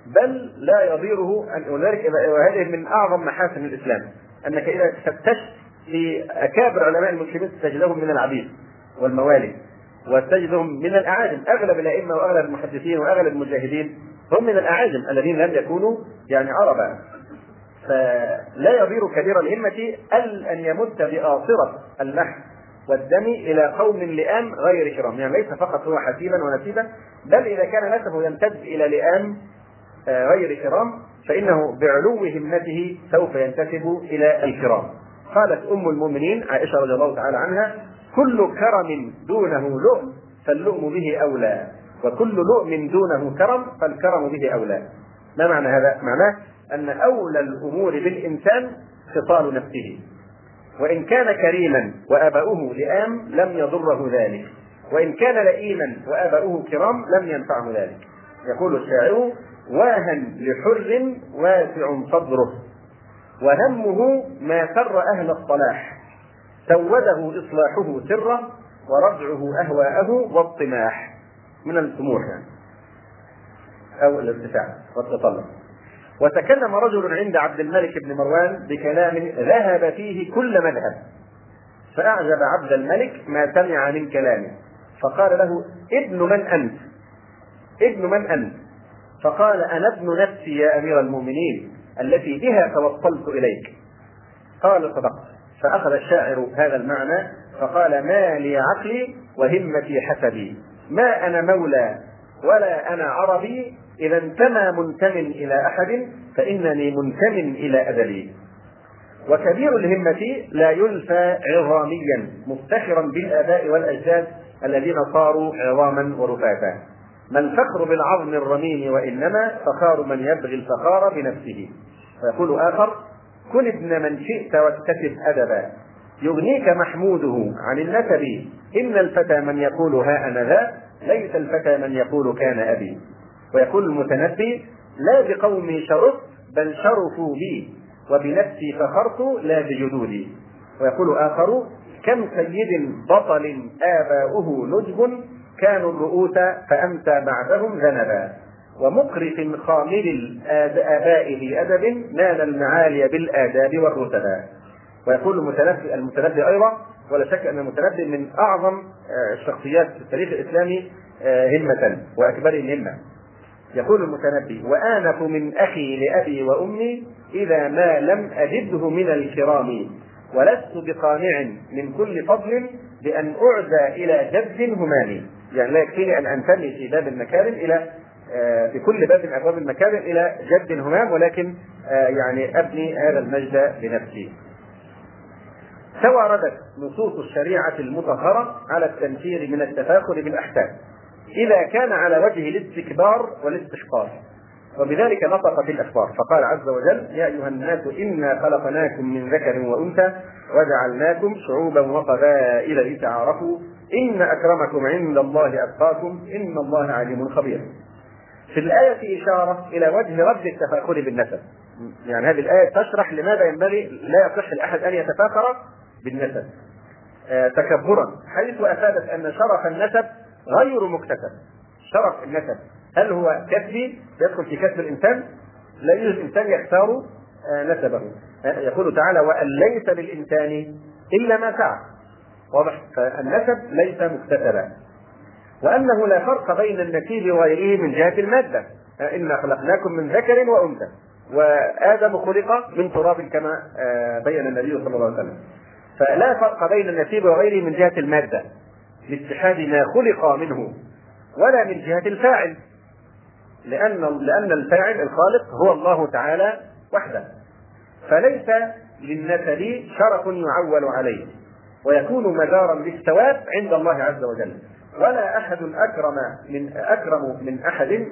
[SPEAKER 1] بل لا يضيره أن وذلك وهذه من أعظم محاسن الإسلام أنك إذا فتشت لاكابر علماء المسلمين تجدهم من العبيد والموالي وتجدهم من الاعاجم اغلب الائمه واغلب المحدثين واغلب المجاهدين هم من الاعاجم الذين لم يكونوا يعني عربا فلا يضير كبير الهمة أل أن يمد بآصرة اللحم والدم إلى قوم لئام غير كرام، يعني ليس فقط هو حسيبا ونسيبا بل إذا كان نسبه يمتد إلى لئام آه، غير كرام فإنه بعلو همته سوف ينتسب إلى الكرام. قالت ام المؤمنين عائشه رضي الله تعالى عنها كل كرم دونه لؤم فاللؤم به اولى وكل لؤم دونه كرم فالكرم به اولى ما معنى هذا؟ معناه ان اولى الامور بالانسان خصال نفسه وان كان كريما واباؤه لئام لم يضره ذلك وان كان لئيما واباؤه كرام لم ينفعه ذلك يقول الشاعر واها لحر واسع صدره وهمه ما سر أهل الصلاح سوده إصلاحه سرا ورجعه أهواءه والطماح من الطموح يعني أو الارتفاع والتطلع وتكلم رجل عند عبد الملك بن مروان بكلام ذهب فيه كل مذهب فأعجب عبد الملك ما سمع من كلامه فقال له ابن من أنت ابن من أنت فقال أنا ابن نفسي يا أمير المؤمنين التي بها توصلت إليك قال صدقت فأخذ الشاعر هذا المعنى فقال ما لي عقلي وهمتي حسبي ما أنا مولى ولا أنا عربي إذا انتمى منتم إلى أحد فإنني منتم إلى ابلي وكبير الهمة لا يلفى عظاميا مفتخرا بالآباء والأجداد الذين صاروا عظاما ورفاتا ما الفخر بالعظم الرميم وإنما فخار من يبغي الفخار بنفسه ويقول آخر كن ابن من شئت واكتسب أدبا يغنيك محموده عن النسب إن الفتى من يقول ها أنا ذا ليس الفتى من يقول كان أبي ويقول المتنبي لا بقومي شرفت بل شرفوا بي وبنفسي فخرت لا بجدودي ويقول آخر كم سيد بطل آباؤه نجب كانوا الرؤوس فأمسى بعدهم ذنبا ومقرف خامل الآباء بأدب أدب نال المعالي بالآداب والرتبا ويقول المتنبي المتنبي أيضا ولا شك أن المتنبي من أعظم آه، الشخصيات في التاريخ الإسلامي آه، همة وأكبر الهمة يقول المتنبي وآنف من أخي لأبي وأمي إذا ما لم أجده من الكرام ولست بقانع من كل فضل بأن أعزى إلى جد همامي يعني لا يكفيني ان انتمي في باب المكارم الى آه، في كل باب من ابواب المكارم الى جد همام ولكن آه، يعني ابني هذا المجد لنفسي. تواردت نصوص الشريعه المطهره على التنفير من التفاخر بالاحسان اذا كان على وجه الاستكبار والاستحقار. وبذلك نطق في الاخبار فقال عز وجل يا ايها الناس انا خلقناكم من ذكر وانثى وجعلناكم شعوبا وقبائل لتعارفوا إن أكرمكم عند الله أتقاكم إن الله عليم خبير في الآية إشارة إلى وجه رد التفاخر بالنسب يعني هذه الآية تشرح لماذا ينبغي لا يصح لأحد أن يتفاخر بالنسب آه تكبرا حيث أفادت أن شرف النسب غير مكتسب شرف النسب هل هو كسبي يدخل في كسب الإنسان لا يوجد إنسان يختار آه نسبه آه، يقول تعالى وأن ليس للإنسان إلا ما سعى واضح فالنسب ليس مكتسبا وانه لا فرق بين النسيب وغيره من جهه الماده انا خلقناكم من ذكر وانثى وادم خلق من تراب كما آه، بين النبي صلى الله عليه وسلم فلا فرق بين النسيب وغيره من جهه الماده لاتحاد ما خلق منه ولا من جهه الفاعل لأن لأن الفاعل الخالق هو الله تعالى وحده فليس للنسب شرف يعول عليه ويكون مدارا للثواب عند الله عز وجل ولا احد اكرم من اكرم من احد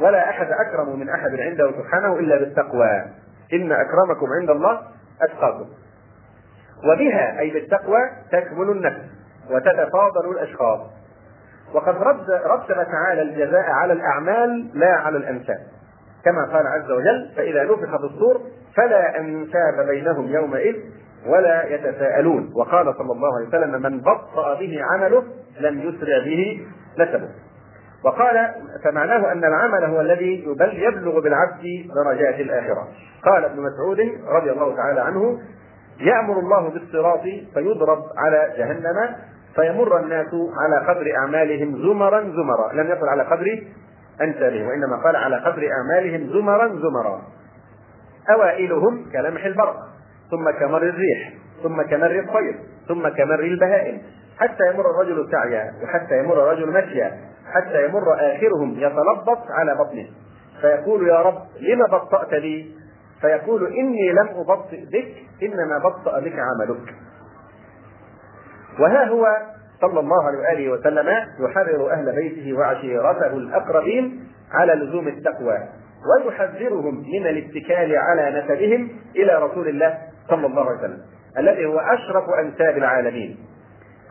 [SPEAKER 1] ولا احد اكرم من احد عنده سبحانه الا بالتقوى ان اكرمكم عند الله اتقاكم وبها اي بالتقوى تكمل النفس وتتفاضل الاشخاص وقد رتب تعالى الجزاء على الاعمال لا على الانساب كما قال عز وجل فاذا نفخ في الصور فلا انساب بينهم يومئذ ولا يتساءلون وقال صلى الله عليه وسلم من بطأ به عمله لم يسرع به نسبه وقال فمعناه ان العمل هو الذي بل يبلغ بالعبد درجات الاخره. قال ابن مسعود رضي الله تعالى عنه: يامر الله بالصراط فيضرب على جهنم فيمر الناس على قدر اعمالهم زمرا زمرا، لم يقل على قدر انسابهم وانما قال على قدر اعمالهم زمرا زمرا. اوائلهم كلمح البرق ثم كمر الريح ثم كمر الطير ثم كمر البهائم حتى يمر الرجل سعيا وحتى يمر الرجل مشيا حتى يمر آخرهم يتلبط على بطنه فيقول يا رب لما بطأت لي فيقول إني لم أبطئ بك إنما بطأ بك عملك وها هو صلى الله عليه وآله وسلم يحرر أهل بيته وعشيرته الأقربين على لزوم التقوى ويحذرهم من الاتكال على نسبهم إلى رسول الله صلى الله عليه وسلم الذي هو أشرف أنساب العالمين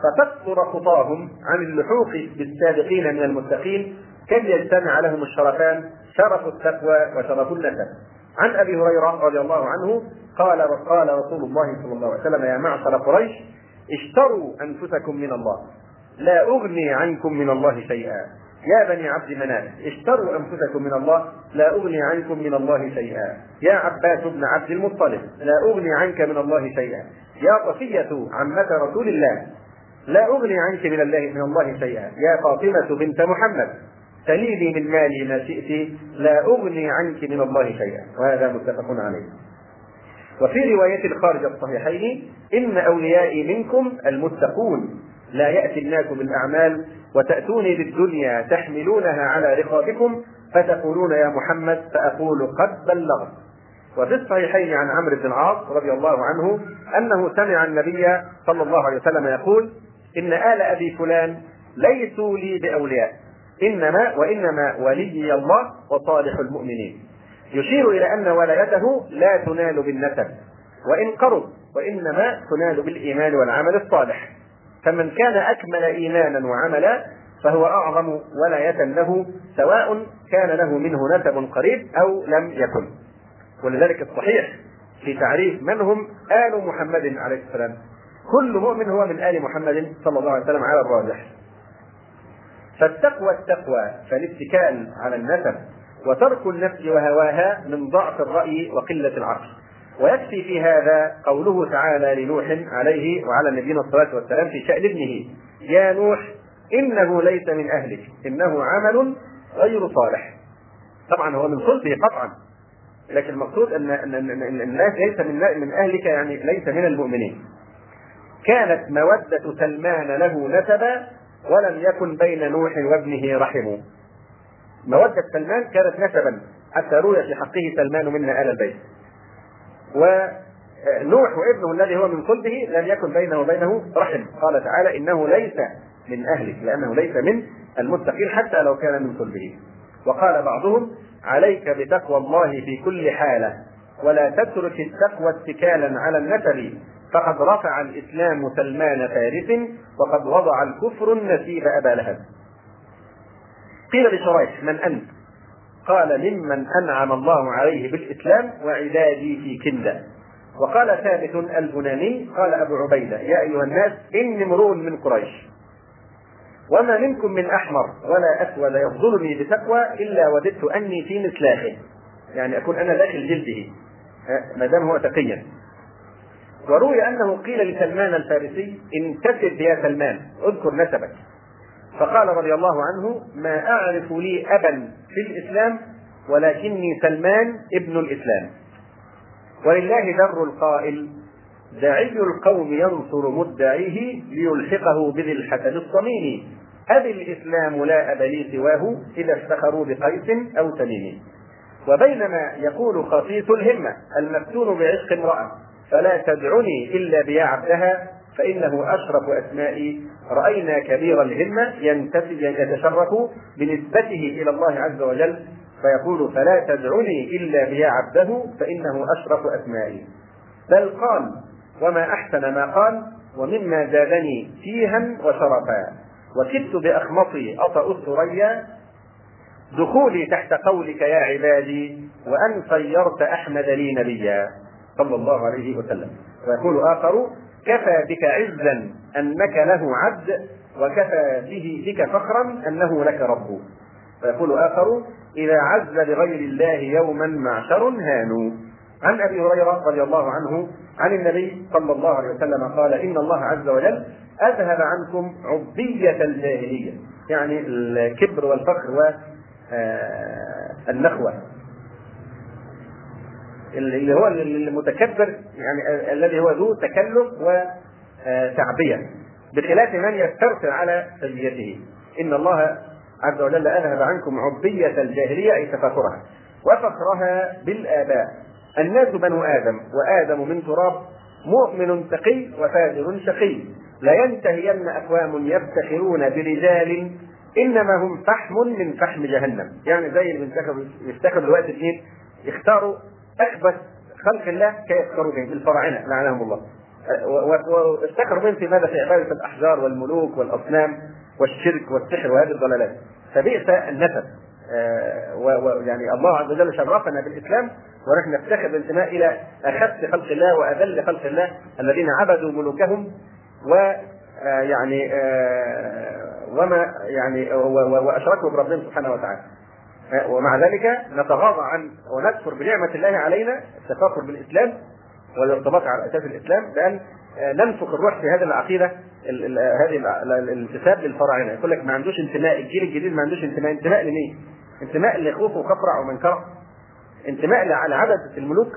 [SPEAKER 1] فتكثر خطاهم عن اللحوق بالسابقين من المتقين كي يجتمع لهم الشرفان شرف التقوى وشرف النسب عن ابي هريره رضي الله عنه قال قال رسول الله صلى الله عليه وسلم يا معشر قريش اشتروا انفسكم من الله لا اغني عنكم من الله شيئا يا بني عبد مناف اشتروا انفسكم من الله لا اغني عنكم من الله شيئا يا عباس بن عبد المطلب لا اغني عنك من الله شيئا يا صفية عمة رسول الله لا اغني عنك من الله من الله شيئا يا فاطمة بنت محمد سليلي من مالي ما شئت لا اغني عنك من الله شيئا وهذا متفق عليه وفي رواية الخارج الصحيحين إن أوليائي منكم المتقون لا يأتي الناس بالأعمال وتأتوني بالدنيا تحملونها على رقابكم فتقولون يا محمد فأقول قد بلغت وفي الصحيحين عن عمرو بن العاص رضي الله عنه أنه سمع النبي صلى الله عليه وسلم يقول إن آل أبي فلان ليسوا لي بأولياء إنما وإنما ولي الله وصالح المؤمنين يشير إلى أن ولايته لا تنال بالنسب وإن قرب وإنما تنال بالإيمان والعمل الصالح فمن كان أكمل إيمانا وعملا فهو أعظم ولاية له سواء كان له منه نسب قريب أو لم يكن ولذلك الصحيح في تعريف من هم آل محمد عليه السلام كل مؤمن هو من آل محمد صلى الله عليه وسلم على الراجح فالتقوى التقوى فالاتكال على النسب وترك النفس وهواها من ضعف الرأي وقلة العقل ويكفي في هذا قوله تعالى لنوح عليه وعلى نبينا الصلاة والسلام في شأن ابنه يا نوح إنه ليس من أهلك إنه عمل غير صالح طبعا هو من صلبه قطعا لكن المقصود أن أن الناس ليس من من أهلك يعني ليس من المؤمنين كانت مودة سلمان له نسبا ولم يكن بين نوح وابنه رحم مودة سلمان كانت نسبا حتى روي في حقه سلمان منا آل البيت ونوح وابنه الذي هو من صلبه لم يكن بينه وبينه رحم قال تعالى إنه ليس من أهلك لأنه ليس من المتقين حتى لو كان من صلبه وقال بعضهم عليك بتقوى الله في كل حالة ولا تترك التقوى اتكالا على النسب فقد رفع الإسلام سلمان فارس وقد وضع الكفر النسيب أبا لهب قيل لشريح من أنت قال ممن أنعم الله عليه بالإسلام وعبادي في كندا وقال ثابت البناني قال أبو عبيدة يا أيها الناس إني امرؤ من قريش وما منكم من أحمر ولا أسود يفضلني بتقوى إلا وددت أني في مثلاه يعني أكون أنا داخل جلده أه، ما دام هو تقيا وروي أنه قيل لسلمان الفارسي انتسب يا سلمان اذكر نسبك فقال رضي الله عنه ما أعرف لي أبا في الإسلام ولكني سلمان ابن الإسلام ولله در القائل داعي القوم ينصر مدعيه ليلحقه بذي الحسن الصميم أبي الإسلام لا أب لي سواه إذا افتخروا بقيس أو تميم وبينما يقول خصيص الهمة المفتون بعشق امرأة فلا تدعني إلا بيا عبدها فإنه أشرف أسماء رأينا كبير الهمة يتشرف بنسبته إلى الله عز وجل فيقول فلا تدعني إلا بيا عبده فإنه أشرف أسمائي بل قال وما أحسن ما قال ومما زادني فيها وشرفا وكدت بأخمصي أطأ الثريا دخولي تحت قولك يا عبادي وأن صيرت أحمد لي نبيا صلى الله عليه وسلم ويقول آخر كفى بك عزا انك له عبد وكفى به بك فخرا انه لك رب فيقول اخر اذا عز لغير الله يوما معشر هانوا عن ابي هريره رضي الله عنه عن النبي صلى الله عليه وسلم قال ان الله عز وجل اذهب عنكم عبيه الجاهليه يعني الكبر والفخر والنخوه اللي هو المتكبر يعني الذي هو ذو تكلف وتعبيه آه، بخلاف من يسترسل على سجيته ان الله عز وجل اذهب عنكم عبيه الجاهليه اي تفاخرها وفخرها بالاباء الناس بنو ادم وادم من تراب مؤمن تقي وفاجر شقي لينتهين اقوام يفتخرون برجال انما هم فحم من فحم جهنم يعني زي اللي بيفتخروا دلوقتي الاثنين يختاروا اخبث خلق الله كيفكروا به الفراعنه لعنهم الله أه، وافتكروا بهم في ماذا في عباده الاحجار والملوك والاصنام والشرك والسحر وهذه الضلالات فبئس النسب أه، ويعني الله عز وجل شرفنا بالاسلام ونحن نفتخر بالانتماء الى اخف خلق الله واذل خلق الله الذين عبدوا ملوكهم و أه، يعني وما يعني واشركوا بربهم سبحانه وتعالى ومع ذلك نتغاضى عن ونكفر بنعمة الله علينا التفاخر بالإسلام والارتباط على أساس الإسلام بأن آه، ننفخ الروح في هذه العقيدة آه، هذه الانتساب للفراعنة يقول لك ما عندوش انتماء الجيل الجديد ما عندوش انتماء انتماء لمين؟ انتماء لخوف وكفرع ومنكرة انتماء لعدد الملوك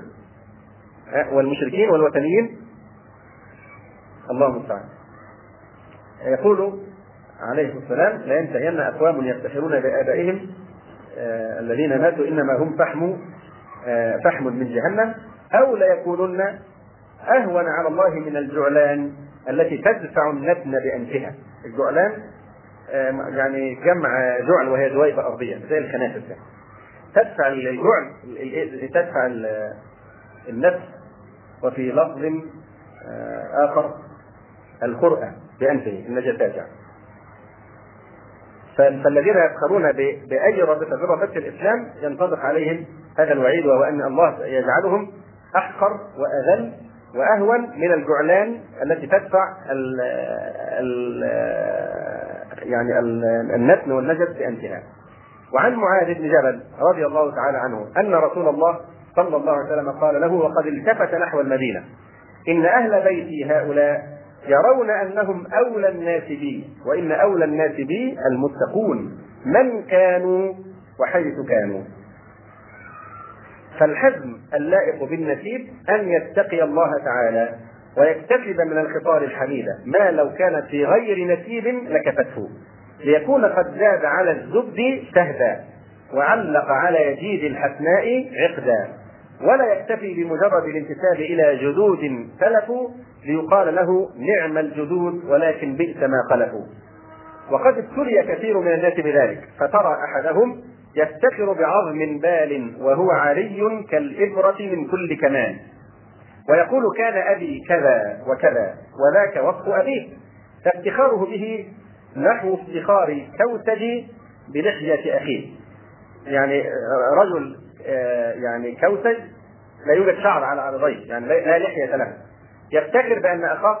[SPEAKER 1] آه، والمشركين والوثنيين الله المستعان يقول عليه السلام لينتهين أقوام يفتخرون بآبائهم آه، الذين ماتوا انما هم فحم آه، فحم من جهنم او ليكونن اهون على الله من الجعلان التي تدفع النتن بانفها الجعلان آه، يعني جمع جعل وهي دويبه ارضيه زي الخنافس يعني تدفع الجعل تدفع النفس وفي لفظ اخر الخرقه بانفه النجاة يعني فالذين يفخرون باي رابطه من رابطه الاسلام ينطبق عليهم هذا الوعيد وهو ان الله يجعلهم احقر واذل واهون من الجعلان التي تدفع ال الـ يعني النتن والنجد بانتهاء. وعن معاذ بن جبل رضي الله تعالى عنه ان رسول الله صلى الله عليه وسلم قال له وقد التفت نحو المدينه ان اهل بيتي هؤلاء يرون انهم اولى الناس بي وان اولى الناس بي المتقون من كانوا وحيث كانوا فالحزم اللائق بالنسيب ان يتقي الله تعالى ويكتسب من الخطار الحميده ما لو كانت في غير نسيب لكفته ليكون قد زاد على الزبد سهدا وعلق على يزيد الحسناء عقدا ولا يكتفي بمجرد الانتساب إلى جدود سلفوا ليقال له نعم الجدود ولكن بئس ما خلفوا وقد ابتلي كثير من الناس بذلك فترى أحدهم يفتخر بعظم بال وهو عري كالإبرة من كل كمان ويقول كان أبي كذا وكذا وذاك وصف أبيه فافتخاره به نحو افتخار كوسج بلحية أخيه يعني رجل آه، يعني كوسج لا يوجد شعر على عرضيه يعني لا لحية له يفتخر بأن أخاه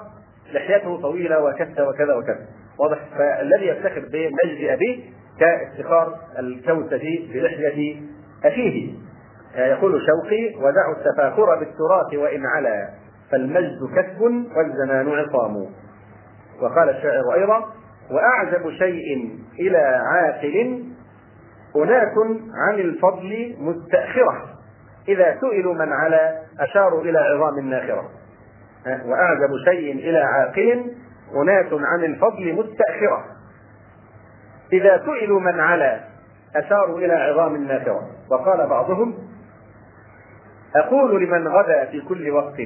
[SPEAKER 1] لحيته طويلة وكذا وكذا وكذا واضح فالذي يفتخر بمجد أبيه كافتخار الكوسجي بلحية أخيه آه، يقول شوقي ودعوا التفاخر بالتراث وإن علا فالمجد كسب والزمان عصام وقال الشاعر أيضا وأعجب شيء إلى عاقل أناس عن الفضل مستأخرة إذا سئلوا من على أشاروا إلى عظام الناخرة وأعجب شيء إلى عاقل أناس عن الفضل مستأخرة إذا سئلوا من على أشاروا إلى عظام الناخرة وقال بعضهم أقول لمن غدا في كل وقت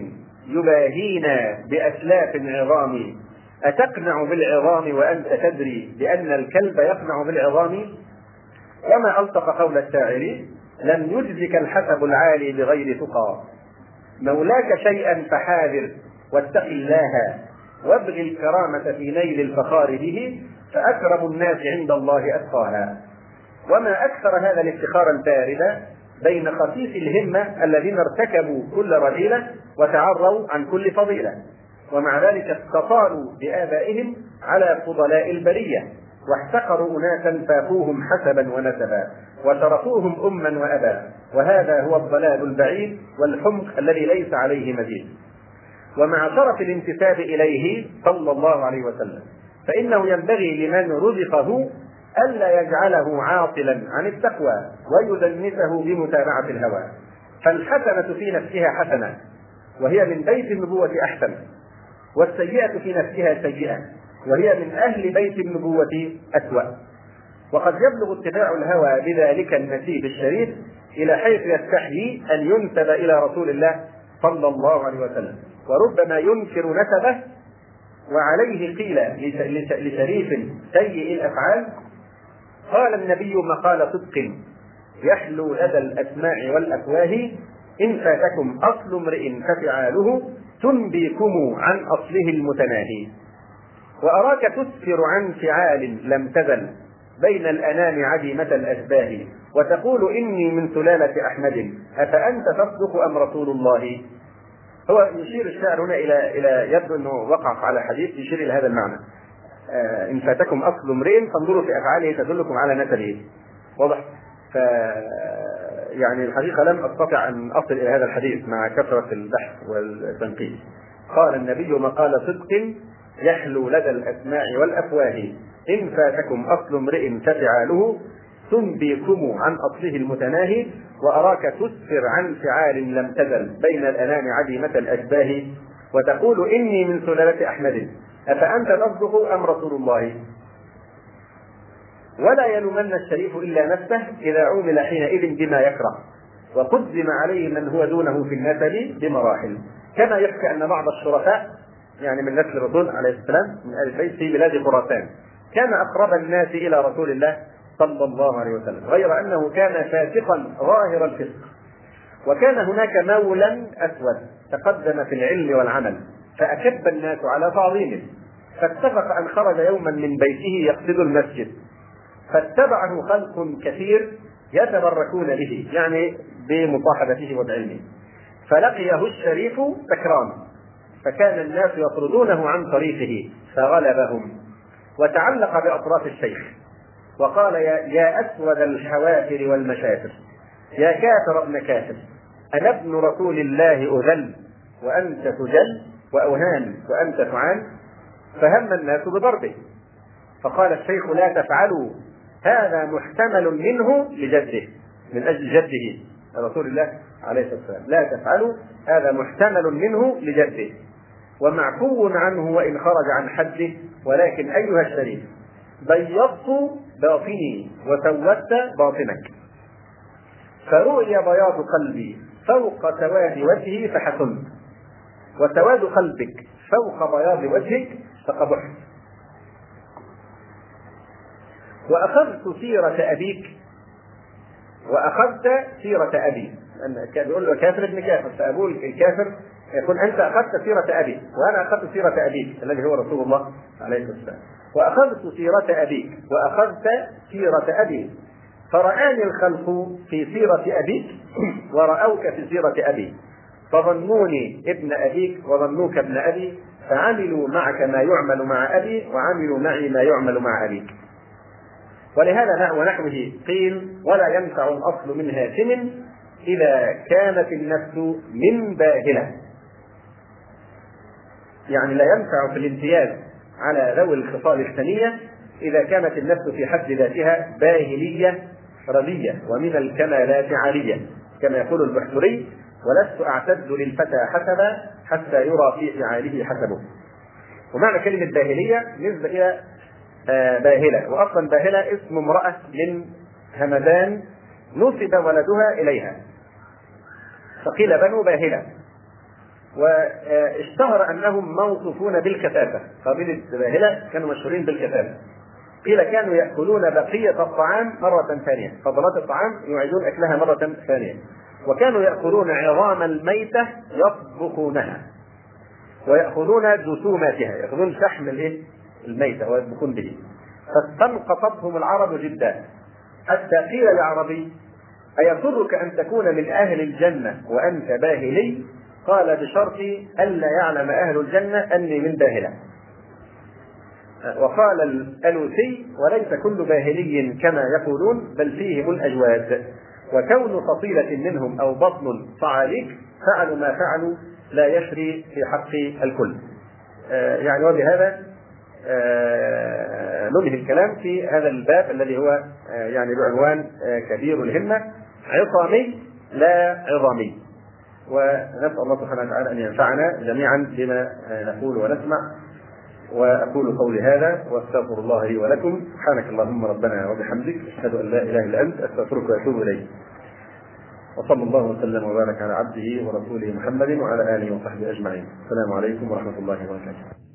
[SPEAKER 1] يباهينا بأسلاف العظام أتقنع بالعظام وأنت تدري بأن الكلب يقنع بالعظام وما ألصق قول الشاعر لم يجزك الحسب العالي بغير تقى مولاك شيئا فحاذر واتق الله وابغ الكرامة في نيل الفخار به فأكرم الناس عند الله أتقاها وما أكثر هذا الافتخار البارد بين خفيف الهمة الذين ارتكبوا كل رذيلة وتعروا عن كل فضيلة ومع ذلك استطالوا بآبائهم على فضلاء البرية واحتقروا أناسا فاقوهم حسبا ونسبا وتركوهم أما وأبا وهذا هو الضلال البعيد والحمق الذي ليس عليه مزيد ومع شرف الانتساب إليه صلى الله عليه وسلم فإنه ينبغي لمن رزقه ألا يجعله عاطلا عن التقوى ويدنسه بمتابعة الهوى فالحسنة في نفسها حسنة وهي من بيت النبوة أحسن والسيئة في نفسها سيئة وهي من أهل بيت النبوة أسوأ وقد يبلغ اتباع الهوى بذلك النسيب الشريف إلى حيث يستحيي أن ينسب إلى رسول الله صلى الله عليه وسلم وربما ينكر نسبه وعليه قيل لشريف سيء الأفعال قال النبي مقال صدق يحلو لدى الأسماع والأفواه إن فاتكم أصل امرئ ففعاله تنبيكم عن أصله المتناهي وأراك تسفر عن فعال لم تزل بين الأنام عديمة الأشباه وتقول إني من سلالة أحمد أفأنت تصدق أم رسول الله هو يشير الشاعر هنا إلى إلى يبدو أنه وقع على حديث يشير إلى هذا المعنى آه إن فاتكم أصل امرئ فانظروا في أفعاله تدلكم على نسبه واضح ف يعني الحقيقة لم أستطع أن أصل إلى هذا الحديث مع كثرة البحث والتنقيب قال النبي مقال صدق يحلو لدى الأسماع والأفواه إن فاتكم أصل امرئ ففعاله تنبيكم عن أصله المتناهي وأراك تسفر عن فعال لم تزل بين الأنام عديمة الأشباه وتقول إني من سلالة أحمد أفأنت الأصدق أم رسول الله ولا يلومن الشريف إلا نفسه إذا عومل حينئذ بما يكره وقدم عليه من هو دونه في النسب بمراحل كما يحكى أن بعض الشرفاء يعني من نسل الرسول عليه السلام من آل البيت في بلاد خراسان كان أقرب الناس إلى رسول الله صلى الله عليه وسلم غير أنه كان فاسقا ظاهر الفسق وكان هناك مولى أسود تقدم في العلم والعمل فأكب الناس على تعظيمه فاتفق أن خرج يوما من بيته يقصد المسجد فاتبعه خلق كثير يتبركون به يعني بمصاحبته وبعلمه فلقيه الشريف تكرام فكان الناس يطردونه عن طريقه فغلبهم وتعلق بأطراف الشيخ وقال يا, يا أسود الحوافر والمشافر يا كافر ابن كافر أنا ابن رسول الله أذل وأنت تجل وأهان وأنت تعان فهم الناس بضربه فقال الشيخ لا تفعلوا هذا محتمل منه لجده من أجل جده رسول الله عليه الصلاة والسلام لا تفعلوا هذا محتمل منه لجده ومعفو عنه وإن خرج عن حده ولكن أيها الشريف بيضت باطني وسودت باطنك فرؤي بياض قلبي فوق سواد وجهي فحسنت وسواد قلبك فوق بياض وجهك فقبحت وأخذت سيرة أبيك وأخذت سيرة أبي لأن بيقول له كافر ابن كافر فأبوه الكافر يقول انت اخذت سيره ابي وانا اخذت سيره ابيك الذي هو رسول الله عليه الصلاه والسلام واخذت سيره ابيك واخذت سيره ابي فرآني الخلق في سيرة أبيك [clears throat] ورأوك في سيرة أبي فظنوني ابن أبيك وظنوك ابن أبي فعملوا معك ما يعمل مع أبي وعملوا معي ما يعمل مع أبيك ولهذا ونحوه قيل ولا ينفع الأصل من هاشم إذا كانت النفس من باهلة يعني لا ينفع في الامتياز على ذوي الخصال الثانية إذا كانت النفس في حد ذاتها باهلية رمية ومن الكمالات عالية كما يقول البحتري ولست أعتد للفتى حسبا حتى يرى في فعاله حسبه ومعنى كلمة باهلية نسبة إلى آه، باهلة وأصلا باهلة اسم امرأة من همدان نسب ولدها إليها فقيل بنو باهلة واشتهر انهم موصوفون بالكثافه قبيله باهله كانوا مشهورين بالكثافه قيل كانوا ياكلون بقيه الطعام مره ثانيه فضلات الطعام يعيدون اكلها مره ثانيه وكانوا ياكلون عظام الميته يطبخونها وياخذون جسوماتها ياخذون شحم الايه الميته ويطبخون به فاستنقصتهم العرب جدا حتى قيل لعربي أيسرك أن تكون من أهل الجنة وأنت باهلي؟ قال بشرط ألا يعلم أهل الجنة أني من باهلة وقال الألوسي وليس كل باهلي كما يقولون بل فيهم الأجواد وكون فصيلة منهم أو بطن صعاليك فعلوا ما فعلوا لا يشري في حق الكل آه، يعني وبهذا آه، ننهي الكلام في هذا الباب الذي هو آه، يعني بعنوان كبير الهمة عصامي لا عظامي ونسأل الله سبحانه وتعالى أن ينفعنا جميعا بما نقول ونسمع وأقول قولي هذا وأستغفر الله لي ولكم سبحانك اللهم ربنا وبحمدك أشهد أن لا إله إلا أنت أستغفرك وأتوب إليك وصلى الله وسلم وبارك على عبده ورسوله محمد وعلى آله وصحبه أجمعين السلام عليكم ورحمة الله وبركاته